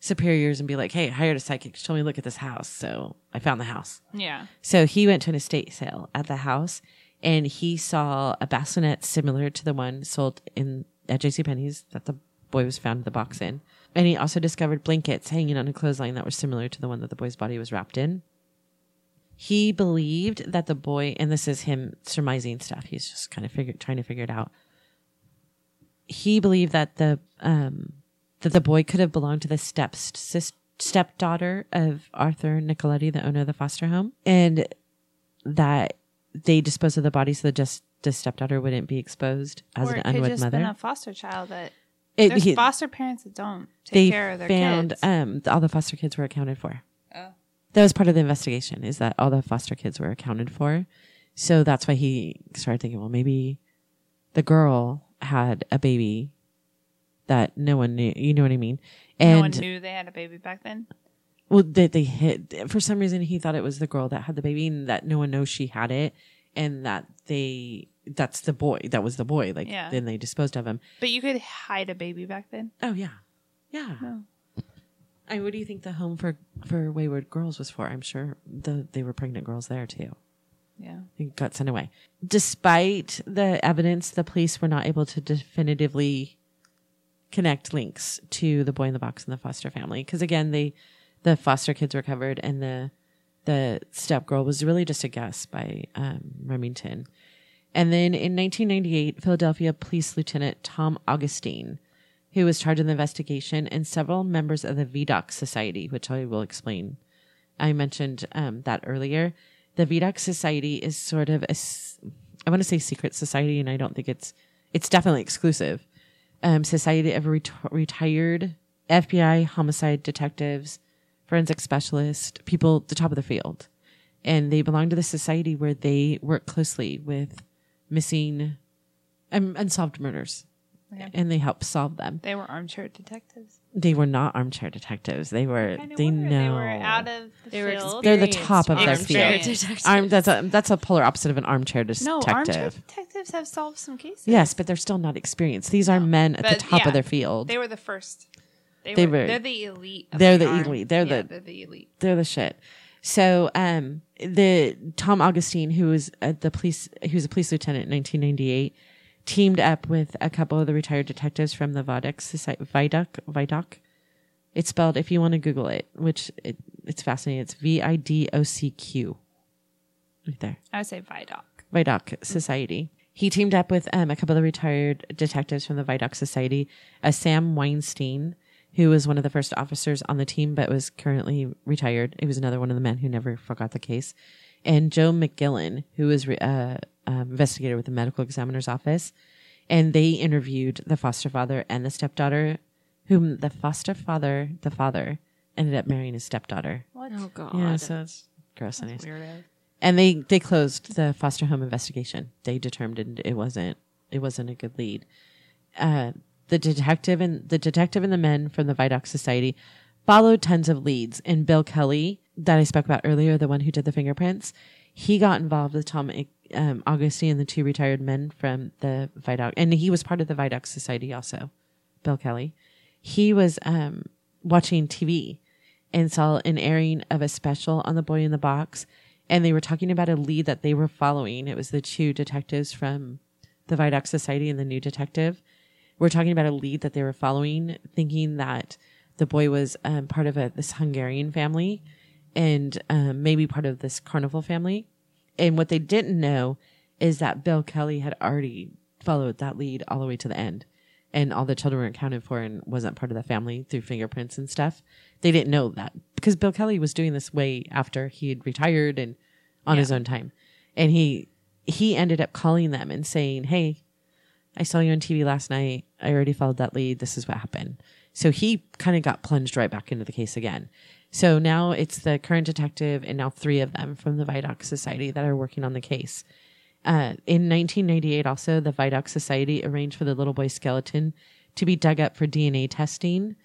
superiors and be like, Hey, I hired a psychic to show me look at this house. So I found the house. Yeah. So he went to an estate sale at the house and he saw a bassinet similar to the one sold in at JCPenney's that the boy was found in the box in. And he also discovered blankets hanging on a clothesline that were similar to the one that the boy's body was wrapped in. He believed that the boy, and this is him surmising stuff. He's just kind of figure, trying to figure it out. He believed that the um, that the boy could have belonged to the step sis, stepdaughter of Arthur Nicoletti, the owner of the foster home, and that they disposed of the body so that just the stepdaughter wouldn't be exposed as or an it could unwed just mother. been a foster child that It- there's he- foster parents that don't take care of their found kids. um all the foster kids were accounted for. Oh. That was part of the investigation. Is that all the foster kids were accounted for? So that's why he started thinking, well, maybe the girl had a baby that no one knew. You know what I mean? And no one knew they had a baby back then. well, that they hit for some reason he thought it was the girl that had the baby, and that no one knows she had it, and that they that's the boy that was the boy. Like Yeah. then they disposed of him. But you could hide a baby back then. Oh yeah, yeah. No. I what do you think the home for for wayward girls was for? I'm sure the they were pregnant girls there too. Yeah. They got sent away. Despite the evidence, the police were not able to definitively connect links to the boy in the box and the foster family because again, they the foster kids were covered and the the step girl was really just a guess by um, Remington. And then in 1998, Philadelphia Police Lieutenant Tom Augustine, who was charged with the investigation, and several members of the Vidocq Society, which I will explain. I mentioned um, that earlier. The Vidocq Society is sort of a, I want to say secret society, and I don't think it's, it's definitely exclusive. Um, society of ret- retired FBI homicide detectives, forensic specialists, people at the top of the field. And they belong to the society where they work closely with missing um, unsolved murders. Yeah. And they help solve them. They were armchair detectives. They were not armchair detectives. They were. They were. know. They were out of the They were field. They're the top of their Armchair field. detectives. Arm, that's a that's a polar opposite of an armchair detective. no, armchair detectives have solved some cases. Yes, but they're still not experienced. These are men at the top yeah, of their field. They were the first. They, They were, were- They're the elite. They're the arm. elite. They're Yeah, the- They're the elite. they're the shit. So, um, the Tom Augustine, who was at the police, he was a police lieutenant in 1998, teamed up with a couple of the retired detectives from the Vidocq Society. Vidoc, Vidoc. It's spelled if you want to Google it, which it, it's fascinating. It's V I D O C Q. Right there. I would say Vidoc. Vidocq Society. He teamed up with um, a couple of the retired detectives from the Vidocq Society, a Sam Weinstein, who was one of the first officers on the team but was currently retired. He was another one of the men who never forgot the case, and Joe McGillen, who was re- uh, um, investigator with the medical examiner's office, and they interviewed the foster father and the stepdaughter, whom the foster father, the father, ended up marrying his stepdaughter. What? Oh god. Yeah, so it's gross. anyways Weirdo. and they they closed the foster home investigation. They determined it wasn't it wasn't a good lead. Uh, the detective and the detective and the men from the Vidocq Society followed tons of leads. And Bill Kelly, that I spoke about earlier, the one who did the fingerprints, he got involved with Tom um, Augustine and the two retired men from the Vidocq, and he was part of the Vidocq Society also. Bill Kelly, he was um, watching TV and saw an airing of a special on the boy in the box and they were talking about a lead that they were following it was the two detectives from the Vidocq Society and the new detective we're talking about a lead that they were following thinking that the boy was um, part of a, this hungarian family and um, maybe part of this carnival family and what they didn't know is that bill kelly had already followed that lead all the way to the end and all the children were accounted for and wasn't part of the family through fingerprints and stuff. They didn't know that because Bill Kelly was doing this way after he had retired and on his own time. And he he ended up calling them and saying, "Hey, I saw you on TV last night. I already followed that lead. This is what happened." So he kind of got plunged right back into the case again. So now it's the current detective and now three of them from the Vidocq Society that are working on the case. Uh, in 1998, also, the Vidocq Society arranged for the little boy's skeleton to be dug up for DNA testing.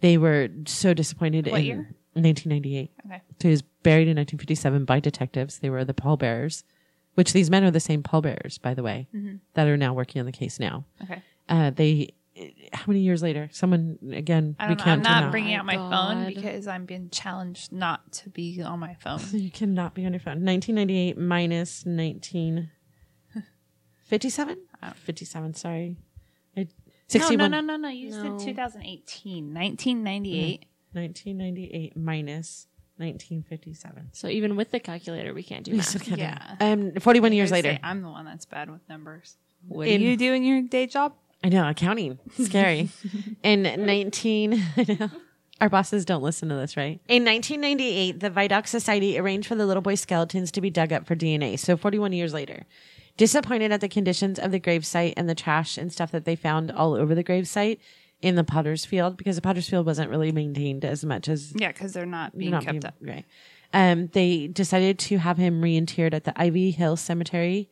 They were so disappointed What in year? 1998. Okay. So he was buried in 1957 by detectives. They were the pallbearers, which these men are the same pallbearers, by the way, that are now working on the case now. Okay. Uh, they, how many years later? Someone, again, I don't know. I'm can't not bringing out my God. phone because I'm being challenged not to be on my phone. You cannot be on your phone. 1998 minus 1957? 57, sorry. I, No, 61, no, no, no, no. You No. said 2018. 1998. 1998 minus 1957. So even with the calculator, we can't do math. Yeah. Um, 41 years Say, later. I'm the one that's bad with numbers. What In- do you do in your day job? I know, accounting. Scary. In 19, I know. Our bosses don't listen to this, right? In 1998, the Vidocq Society arranged for the little boy skeletons to be dug up for DNA. So 41 years later. Disappointed at the conditions of the gravesite and the trash and stuff that they found all over the gravesite in the Potter's Field, because the Potter's Field wasn't really maintained as much as Yeah, because they're not being not kept being- up. Right. Um, they decided to have him reinterred at the Ivy Hill Cemetery,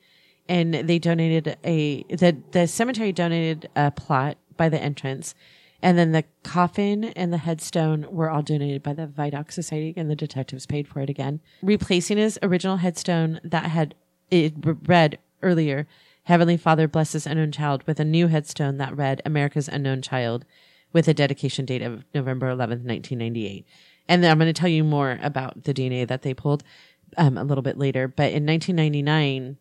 and they donated a the the cemetery donated a plot by the entrance, and then the coffin and the headstone were all donated by the Vidocq Society, and the detectives paid for it again, replacing his original headstone that had it read earlier. Heavenly Father bless this unknown child with a new headstone that read America's Unknown Child with a dedication date of November 11th, 1998. And then I'm going to tell you more about the DNA that they pulled um, a little bit later. But in 1999,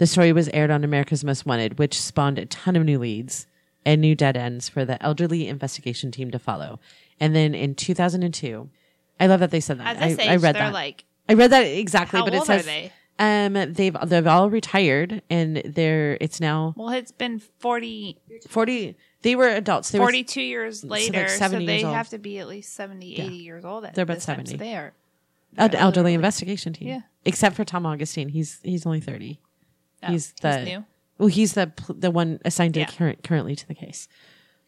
the story was aired on America's Most Wanted, which spawned a ton of new leads and new dead ends for the elderly investigation team to follow. And then in 2002, I love that they said that. At this I, age, I read they're that. like, I read that exactly, but it says they? um they've they've all retired and they're it's now well, it's been 40, 40 they were adults. They were 42 years later, so, 70 they years old. have to be at least 70, 80 years old. At They're about this time, 70. So they are. an elderly elderly. investigation team. Yeah. Except for Tom Augustine, he's he's only 30. No, he's the new. Well, he's the the one assigned to Yeah. current currently to the case.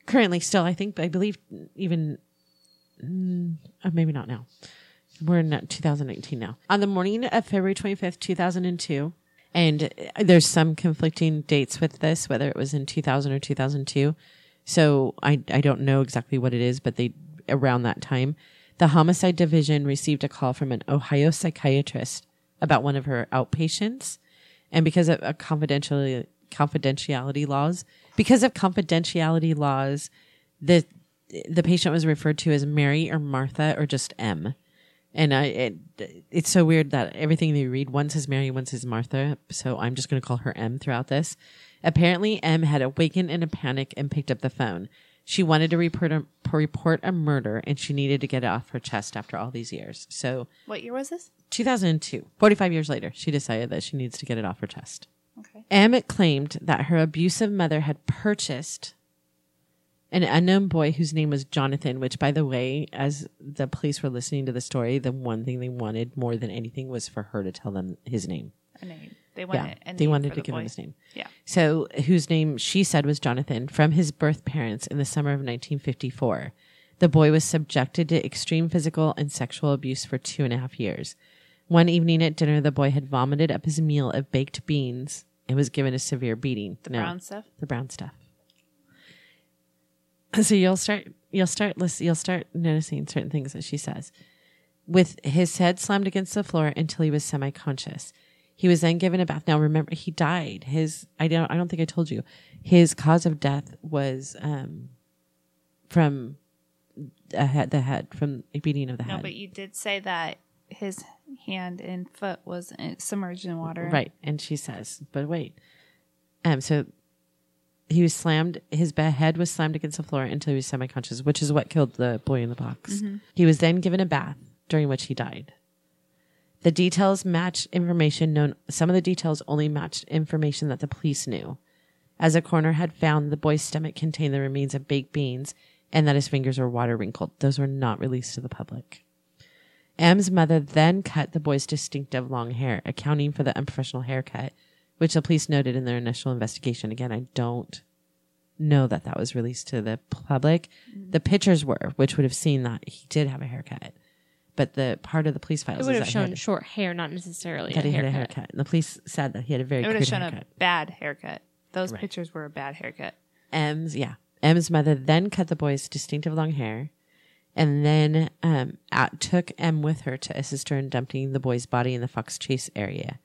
Currently, still, I think, I believe, even mm, uh, maybe not now. We're in uh, 2019 now. On the morning of February 25th, 2002, and uh, there's some conflicting dates with this, whether it was in 2000 or 2002. So I I don't know exactly what it is, but they around that time, the homicide division received a call from an Ohio psychiatrist about one of her outpatients and because of uh, confidentiality confidentiality laws because of confidentiality laws the the patient was referred to as Mary or Martha or just M. And I it, it's so weird that everything they read one says Mary one says Martha. So I'm just going to call her M throughout this. Apparently M had awakened in a panic and picked up the phone she wanted to report a report a murder and she needed to get it off her chest after all these years so What year was this? 2002 45 years later she decided that she needs to get it off her chest Okay. Emmett claimed that her abusive mother had purchased an unknown boy whose name was Jonathan, which, by the way, as the police were listening to the story, the one thing they wanted more than anything was for her to tell them his name. A name. They wanted. yeah, they wanted to the give him his name. Yeah. So, whose name she said was Jonathan from his birth parents in the summer of 1954. The boy was subjected to extreme physical and sexual abuse for two and a half years. One evening at dinner, the boy had vomited up his meal of baked beans and was given a severe beating. The No, brown stuff. the brown stuff. So you'll start, you'll start, listen, you'll start noticing certain things that she says. With his head slammed against the floor until he was semi-conscious. He was then given a bath. Now remember, he died. His, I don't, I don't think I told you, his cause of death was um, from a head, the head, from a beating of the head. No, but you did say that his hand and foot was uh, submerged in water. Right. And she says, but wait. Um, so he was slammed, his head was slammed against the floor until he was semi conscious, which is what killed the boy in the box. He was then given a bath during which he died. The details matched information known, some of the details only matched information that the police knew. As a coroner had found, the boy's stomach contained the remains of baked beans and that his fingers were water wrinkled. Those were not released to the public. M's mother then cut the boy's distinctive long hair, accounting for the unprofessional haircut, which the police noted in their initial investigation. Again, I don't know that that was released to the public. Mm-hmm. The pictures were, which would have seen that he did have a haircut. But the part of the police files It would have shown had, short hair, not necessarily that a he had a haircut. haircut. And the police said that he had a very It would have shown haircut. a bad haircut. Those Right. pictures were a bad haircut. M's yeah. M's mother then cut the boy's distinctive long hair and then um, out, took M with her to assist her in dumping the boy's body in the Fox Chase area.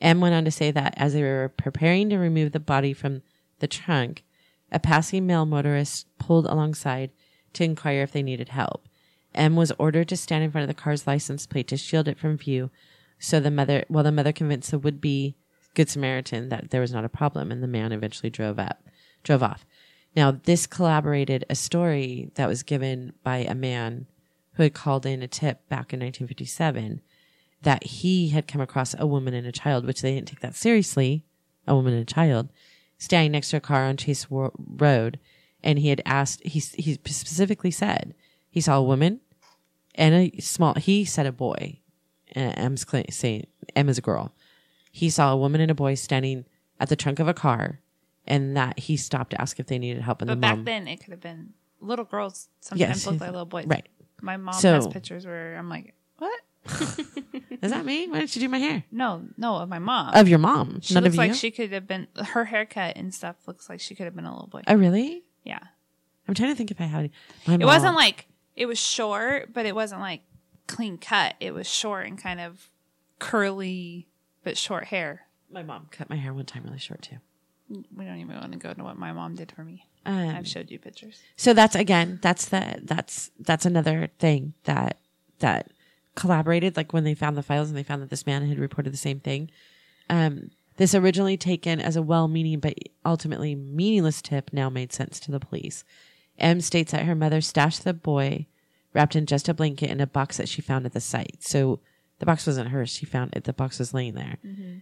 M went on to say that as they were preparing to remove the body from the trunk, a passing male motorist pulled alongside to inquire if they needed help. M was ordered to stand in front of the car's license plate to shield it from view, so the mother, while the mother convinced the would-be Good Samaritan that there was not a problem, and the man eventually drove up, drove off. Now, this collaborated a story that was given by a man who had called in a tip back in 1957 that he had come across a woman and a child, which they didn't take that seriously, a woman and a child, standing next to a car on Chase Road. And he had asked, he, he specifically said he saw a woman and a small, he said a boy. And M's cla- saying, M is a girl. He saw a woman and a boy standing at the trunk of a car and that he stopped to ask if they needed help. And But the back mom, then, it could have been little girls. Sometimes Yes, look like little boys. right. My mom So- has pictures where I'm like, what? Is that me? Why did you do my hair? No, no, of my mom. Of your mom. she None looks like she could have been. Her haircut and stuff looks like she could have been a little boy. oh, really? yeah, I'm trying to think if I had. My it wasn't like it was short, but it wasn't like clean cut. It was short and kind of curly, but short hair. my mom cut my hair one time really short too. We don't even want to go into what my mom did for me. Um, I've showed you pictures. so that's again, that's the that's that's another thing that that collaborated. Like when they found the files and they found that this man had reported the same thing. Um, this originally taken as a well-meaning but ultimately meaningless tip now made sense to the police. M states that her mother stashed the boy wrapped in just a blanket in a box that she found at the site. So the box wasn't hers. She found it. The box was laying there.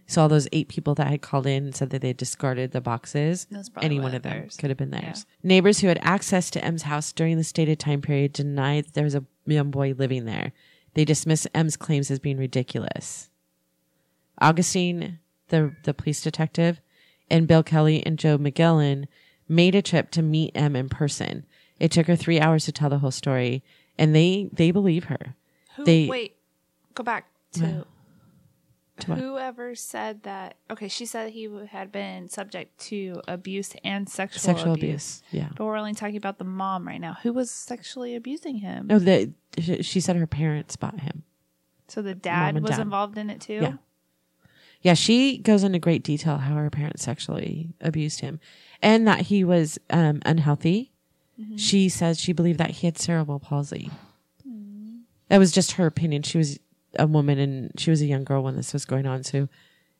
So all those eight people that had called in and said that they had discarded the boxes, any one of of them theirs. could have been theirs. Neighbors who had access to M's house during the stated time period denied that there was a young boy living there. They dismissed M's claims as being ridiculous. Augustine, the the police detective, and Bill Kelly and Joe McGillen made a trip to meet M in person. It took her three hours to tell the whole story, and they they believe her. Who? They- wait, go back to. To? Whoever said that? Okay, she said he had been subject to abuse and sexual, Sexual abuse. abuse, yeah. But we're only talking about the mom right now. Who was sexually abusing him? No, the she said her parents bought him. So the dad was dad. involved in it too. Yeah. Yeah, she goes into great detail how her parents sexually abused him and that he was um, unhealthy. She says she believed that he had cerebral palsy. That was just her opinion. She was a woman and she was a young girl when this was going on. So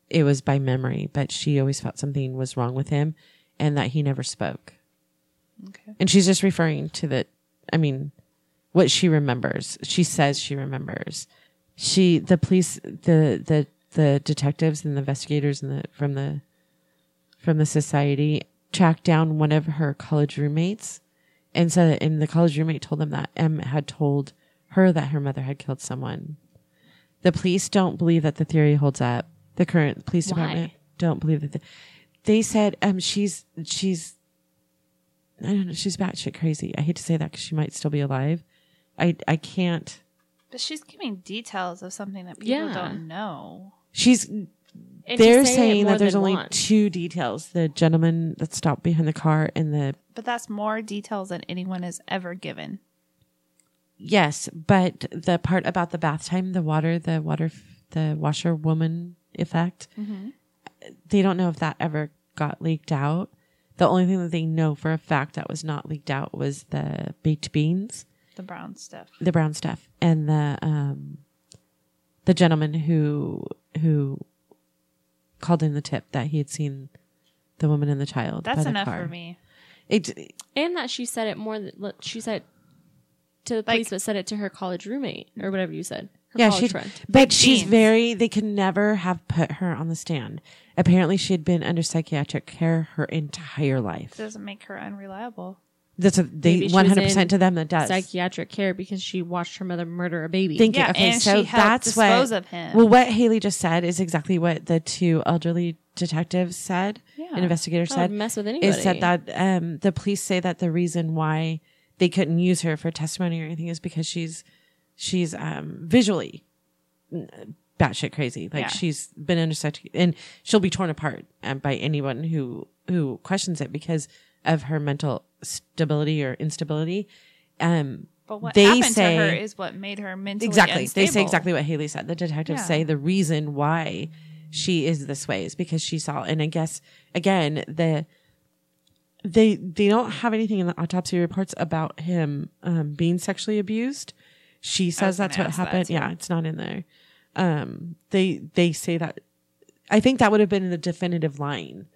it was by memory, but she always felt something was wrong with him and that he never spoke. Okay. And she's just referring to the, I mean, what she remembers. She says she remembers. She, the police, the, the, the detectives and the investigators and the, from the, from the society tracked down one of her college roommates and said, and the college roommate told them that M had told her that her mother had killed someone. The police don't believe that the theory holds up. The current police Why? department don't believe that. The, they said, um, she's, she's, I don't know, she's batshit crazy. I hate to say that because she might still be alive. I, I can't. But she's giving details of something that people Yeah. don't know. She's And they're she's saying that there's only once. two details: the gentleman that stopped behind the car and the But that's more details than anyone has ever given. yes, but the part about the bath time, the water, the water, the washerwoman effect. They don't know if that ever got leaked out. The only thing that they know for a fact that was not leaked out was the baked beans. The brown stuff. the brown stuff and the um the gentleman who who called in the tip that he had seen the woman and the child by That's the enough car. for me. it and that she said it more than she said to the Like- police, but said it to her college roommate or whatever you said. Her yeah college she friend. but Baked she's beans. very they could never have put her on the stand apparently she had been under psychiatric care her entire life Doesn't make her unreliable. That's a they Maybe she was 100% to them that does Psychiatric care because she watched her mother murder a baby. Thank you. Yeah, Okay, and so she helped that's dispose what. of him. Well, what Haley just said is exactly what the two elderly detectives said. Yeah. An investigator said. mess with anybody. Is said that um, the police say that the reason why they couldn't use her for testimony or anything is because she's she's um, visually batshit crazy. Like Yeah. she's been under such, and she'll be torn apart um, by anyone who who questions it because of her mental stability or instability. Um, But what they happened say to her is what made her mentally exactly. They say exactly what haley said. The detectives Yeah. say the reason why she is this way is because she saw and i guess again the they they don't have anything in the autopsy reports about him um, being sexually abused. She says that's what ask that happened. yeah it's not in there. Um they they say that i think that would have been the definitive line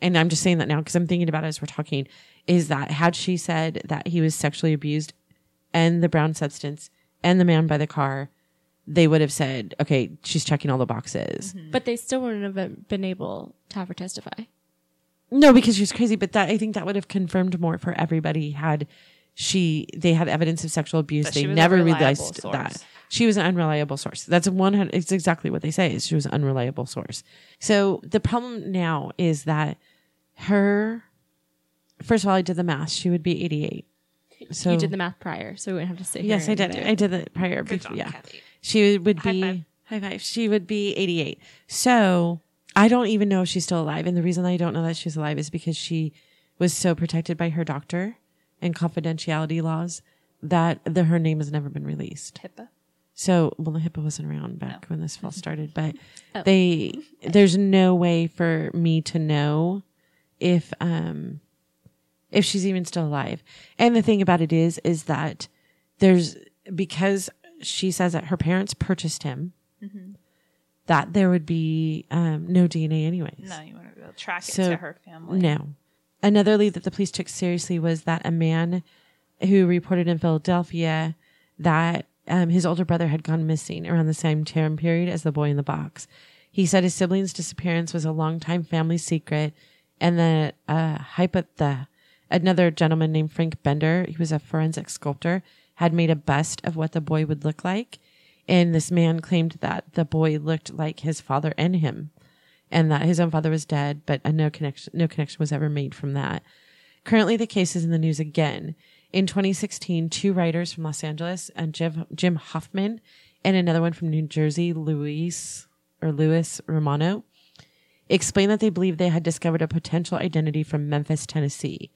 and i'm just saying that now because i'm thinking about it as we're talking is that had she said that he was sexually abused and the brown substance and the man by the car, they would have said, okay, she's checking all the boxes. Mm-hmm. But they still wouldn't have been- been able to have her testify. No, because she was crazy, but that I think that would have confirmed more for everybody had she they had evidence of sexual abuse. That they she was a never realized source. that. She was an unreliable source. That's one hundred it's exactly what they say is she was an unreliable source. So the problem now is that her first of all, I did the math, she would be eighty eight. So you did the math prior, so we wouldn't have to sit Yes, I did and it. I did it prior. Good before- job, yeah. Kathy. She would be, High be five. high five. She would be 88. So I don't even know if she's still alive. And the reason I don't know that she's alive is because she was so protected by her doctor and confidentiality laws that the, her name has never been released. HIPAA. So, well, the HIPAA wasn't around back when this all started, but Oh. they, there's no way for me to know if, um, if she's even still alive. And the thing about it is, is that there's, because she says that her parents purchased him, that there would be, um, no DNA anyways. No, you want to be able to track it to her family. No. Another lead that the police took seriously was that a man who reported in Philadelphia that um, his older brother had gone missing around the same time period as the boy in the box. He said his sibling's disappearance was a longtime family secret, and that uh, another gentleman named Frank Bender, he was a forensic sculptor, had made a bust of what the boy would look like, and this man claimed that the boy looked like his father and him and that his own father was dead, but a no connection, no connection was ever made from that. Currently, the case is in the news again. In 2016, two writers from Los Angeles, uh, and Jim, Jim Hoffman, and another one from New Jersey, Luis or Louis Romano, explained that they believed they had discovered a potential identity from Memphis, Tennessee.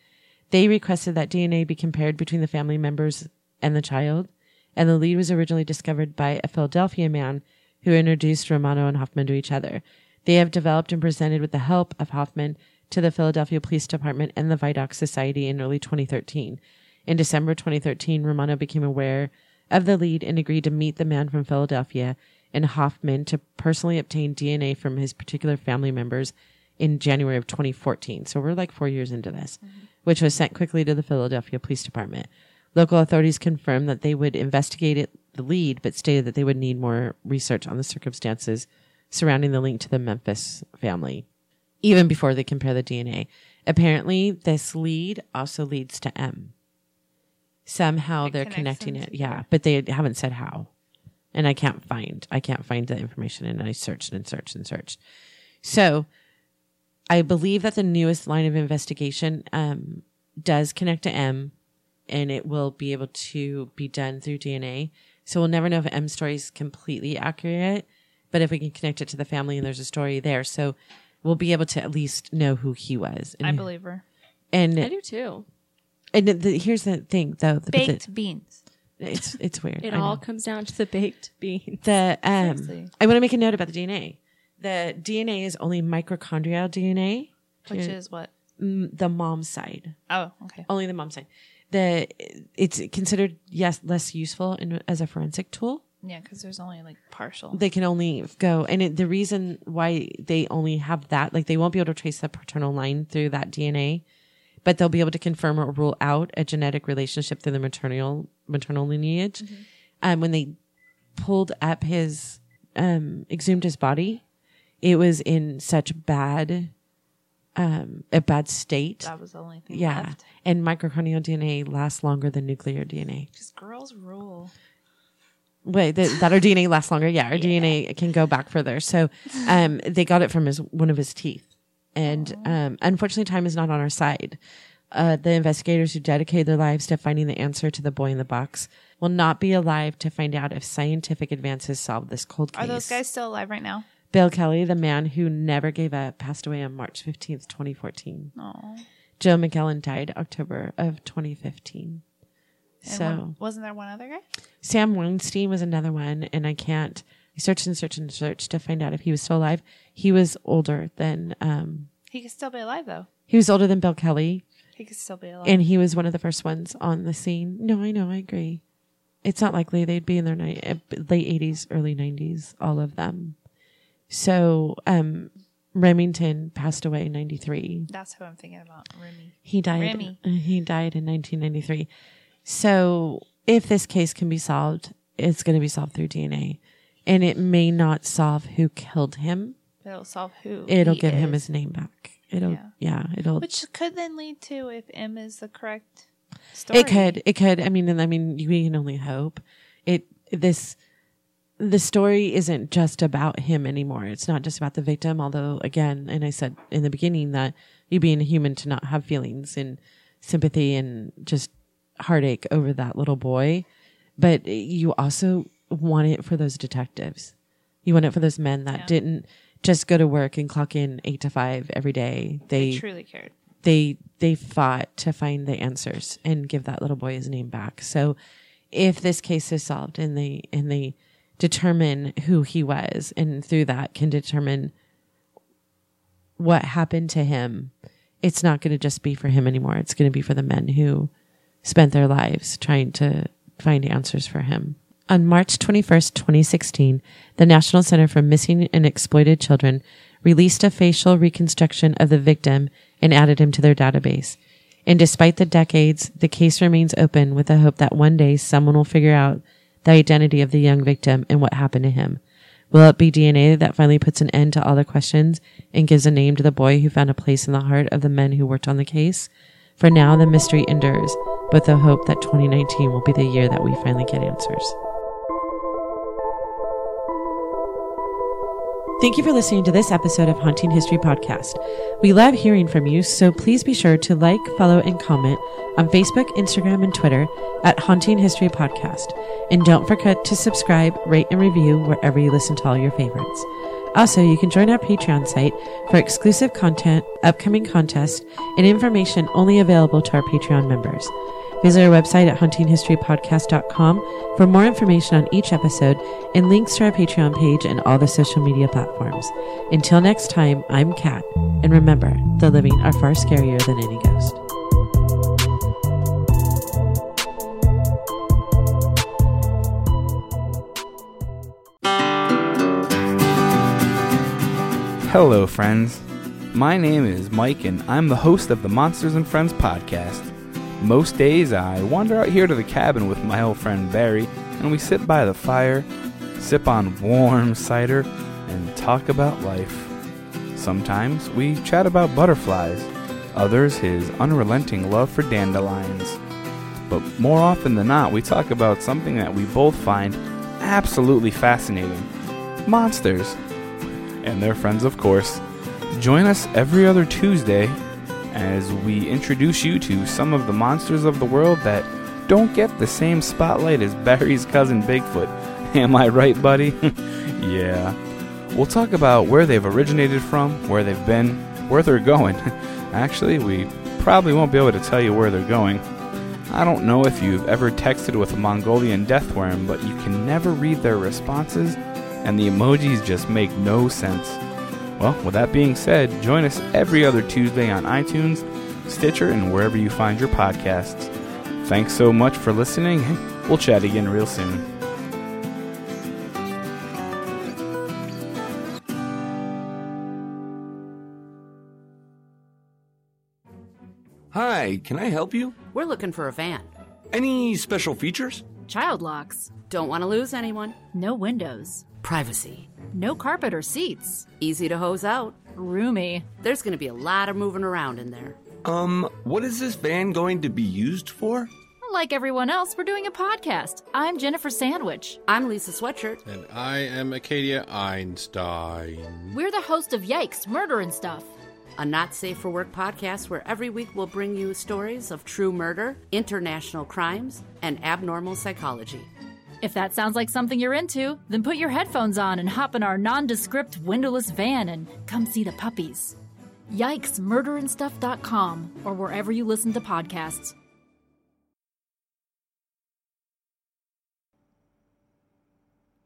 They requested that DNA be compared between the family members and the child, and the lead was originally discovered by a Philadelphia man who introduced Romano and Hoffman to each other. They have developed and presented with the help of Hoffman to the Philadelphia Police Department and the Vidocq Society in early 2013. In December 2013, Romano became aware of the lead and agreed to meet the man from Philadelphia and Hoffman to personally obtain DNA from his particular family members in January of 2014. So we're like four years into this, mm-hmm. which was sent quickly to the Philadelphia Police Department. Local authorities confirmed that they would investigate it, the lead, but stated that they would need more research on the circumstances surrounding the link to the Memphis family, even before they compare the DNA. Apparently, this lead also leads to M. Somehow It they're connecting it, yeah, but they haven't said how, and I can't find I can't find the information, and I searched and searched and searched. So, I believe that the newest line of investigation um, does connect to M, and it will be able to be done through DNA. So we'll never know if M story is completely accurate, but if we can connect it to the family and there's a story there, so we'll be able to at least know who he was. And, I believe her. And I do too. And the, here's the thing, though, the, Baked beans. it's it's weird. It I all know. comes down to the baked beans. the um. Seriously. I want to make a note about the DNA. The DNA is only mitochondrial DNA, Which is what? mm, the mom's side. Oh, okay. only the mom's side. The it's considered yes less useful in, as a forensic tool. Yeah, because there's only like partial. They can only go, and it, the reason why they only have that, like they won't be able to trace the paternal line through that DNA, but they'll be able to confirm or rule out a genetic relationship through the maternal maternal lineage. Um, when they pulled up his, um, exhumed his body, it was in such bad, um, a bad state. that was the only thing Yeah. left. And mitochondrial DNA lasts longer than nuclear DNA. Because girls rule. Wait, that, that our DNA lasts longer. Yeah, our DNA can go back further. So, um, they got it from his one of his teeth, and um, unfortunately, time is not on our side. Uh, the investigators who dedicated their lives to finding the answer to the boy in the box will not be alive to find out if scientific advances solve this cold case. Are those guys still alive right now? Bill Kelly, the man who never gave up, passed away on March fifteenth, twenty fourteen. No. Joe McGillen died October of twenty fifteen. And So one- wasn't there one other guy? Sam Weinstein was another one, and I can't. I searched and searched and searched to find out if he was still alive. He was older than um, He could still be alive though. he was older than Bill Kelly, He could still be alive. and he was one of the first ones on the scene. No, I know, I agree. It's not likely they'd be in their ni- uh, late eighties, early nineties, all of them. So, um, Remington passed away in ninety three. That's who I'm thinking about. Remy. He died. Remy. uh, He died in 1993. So, if this case can be solved, it's going to be solved through DNA. And it may not solve who killed him. It'll solve who. It'll give him his name back. It'll, Yeah. yeah, it'll, Which could then lead to if M is the correct story. it could, it could. I mean, and I mean, we can only hope it, this, the story isn't just about him anymore. It's not just about the victim. Although again, and I said in the beginning that you being a human to not have feelings and sympathy and just heartache over that little boy, but you also want it for those detectives. You want it for those men that Yeah. didn't just go to work and clock in eight to five every day. They They truly cared. they they fought to find the answers and give that little boy his name back. So if this case is solved and they and they determine who he was and through that can determine what happened to him, it's not going to just be for him anymore. It's going to be for the men who spent their lives trying to find answers for him. On March 21st, 2016, the National Center for Missing and Exploited Children released a facial reconstruction of the victim and added him to their database. And despite the decades, the case remains open with the hope that one day someone will figure out the identity of the young victim and what happened to him. Will it be DNA that finally puts an end to all the questions and gives a name to the boy who found a place in the heart of the men who worked on the case? For now, the mystery endures, but the hope that 2019 will be the year that we finally get answers. Thank you for listening to this episode of Haunting History Podcast. We love hearing from you, so please be sure to like, follow, and comment on Facebook, Instagram, and Twitter at Haunting History Podcast. And don't forget to subscribe, rate, and review wherever you listen to all your favorites. Also, you can join our Patreon site for exclusive content, upcoming contests, and information only available to our Patreon members. Visit our website at hauntinghistorypodcast.com for more information on each episode and links to our Patreon page and all the social media platforms. Until next time, I'm Kat, and remember, the living are far scarier than any ghost. Hello, friends. My name is Mike, and I'm the host of the Monsters and Friends podcast. Most days, I wander out here to the cabin with my old friend Barry, and we sit by the fire, sip on warm cider, and talk about life. Sometimes we chat about butterflies, others his unrelenting love for dandelions. But more often than not, we talk about something that we both find absolutely fascinating monsters and their friends, of course. Join us every other Tuesday as we introduce you to some of the monsters of the world that don't get the same spotlight as Barry's cousin Bigfoot. Am I right, buddy? yeah. We'll talk about where they've originated from, where they've been, where they're going. Actually, we probably won't be able to tell you where they're going. I don't know if you've ever texted with a Mongolian death worm, but you can never read their responses, and the emojis just make no sense. Well, with that being said, join us every other Tuesday on iTunes, Stitcher, and wherever you find your podcasts. Thanks so much for listening, and we'll chat again real soon. Hi, can I help you? We're looking for a van. Any special features? Child locks. Don't want to lose anyone. No windows. Privacy. No carpet or seats. Easy to hose out. Roomy. There's going to be a lot of moving around in there. Um, what is this van going to be used for? Like everyone else, we're doing a podcast. I'm Jennifer Sandwich. I'm Lisa Sweatshirt. And I am Acadia Einstein. We're the host of Yikes, Murder and Stuff. A not safe for work podcast where every week we'll bring you stories of true murder, international crimes, and abnormal psychology. If that sounds like something you're into, then put your headphones on and hop in our nondescript windowless van and come see the puppies. Yikes, murderandstuff.com or wherever you listen to podcasts.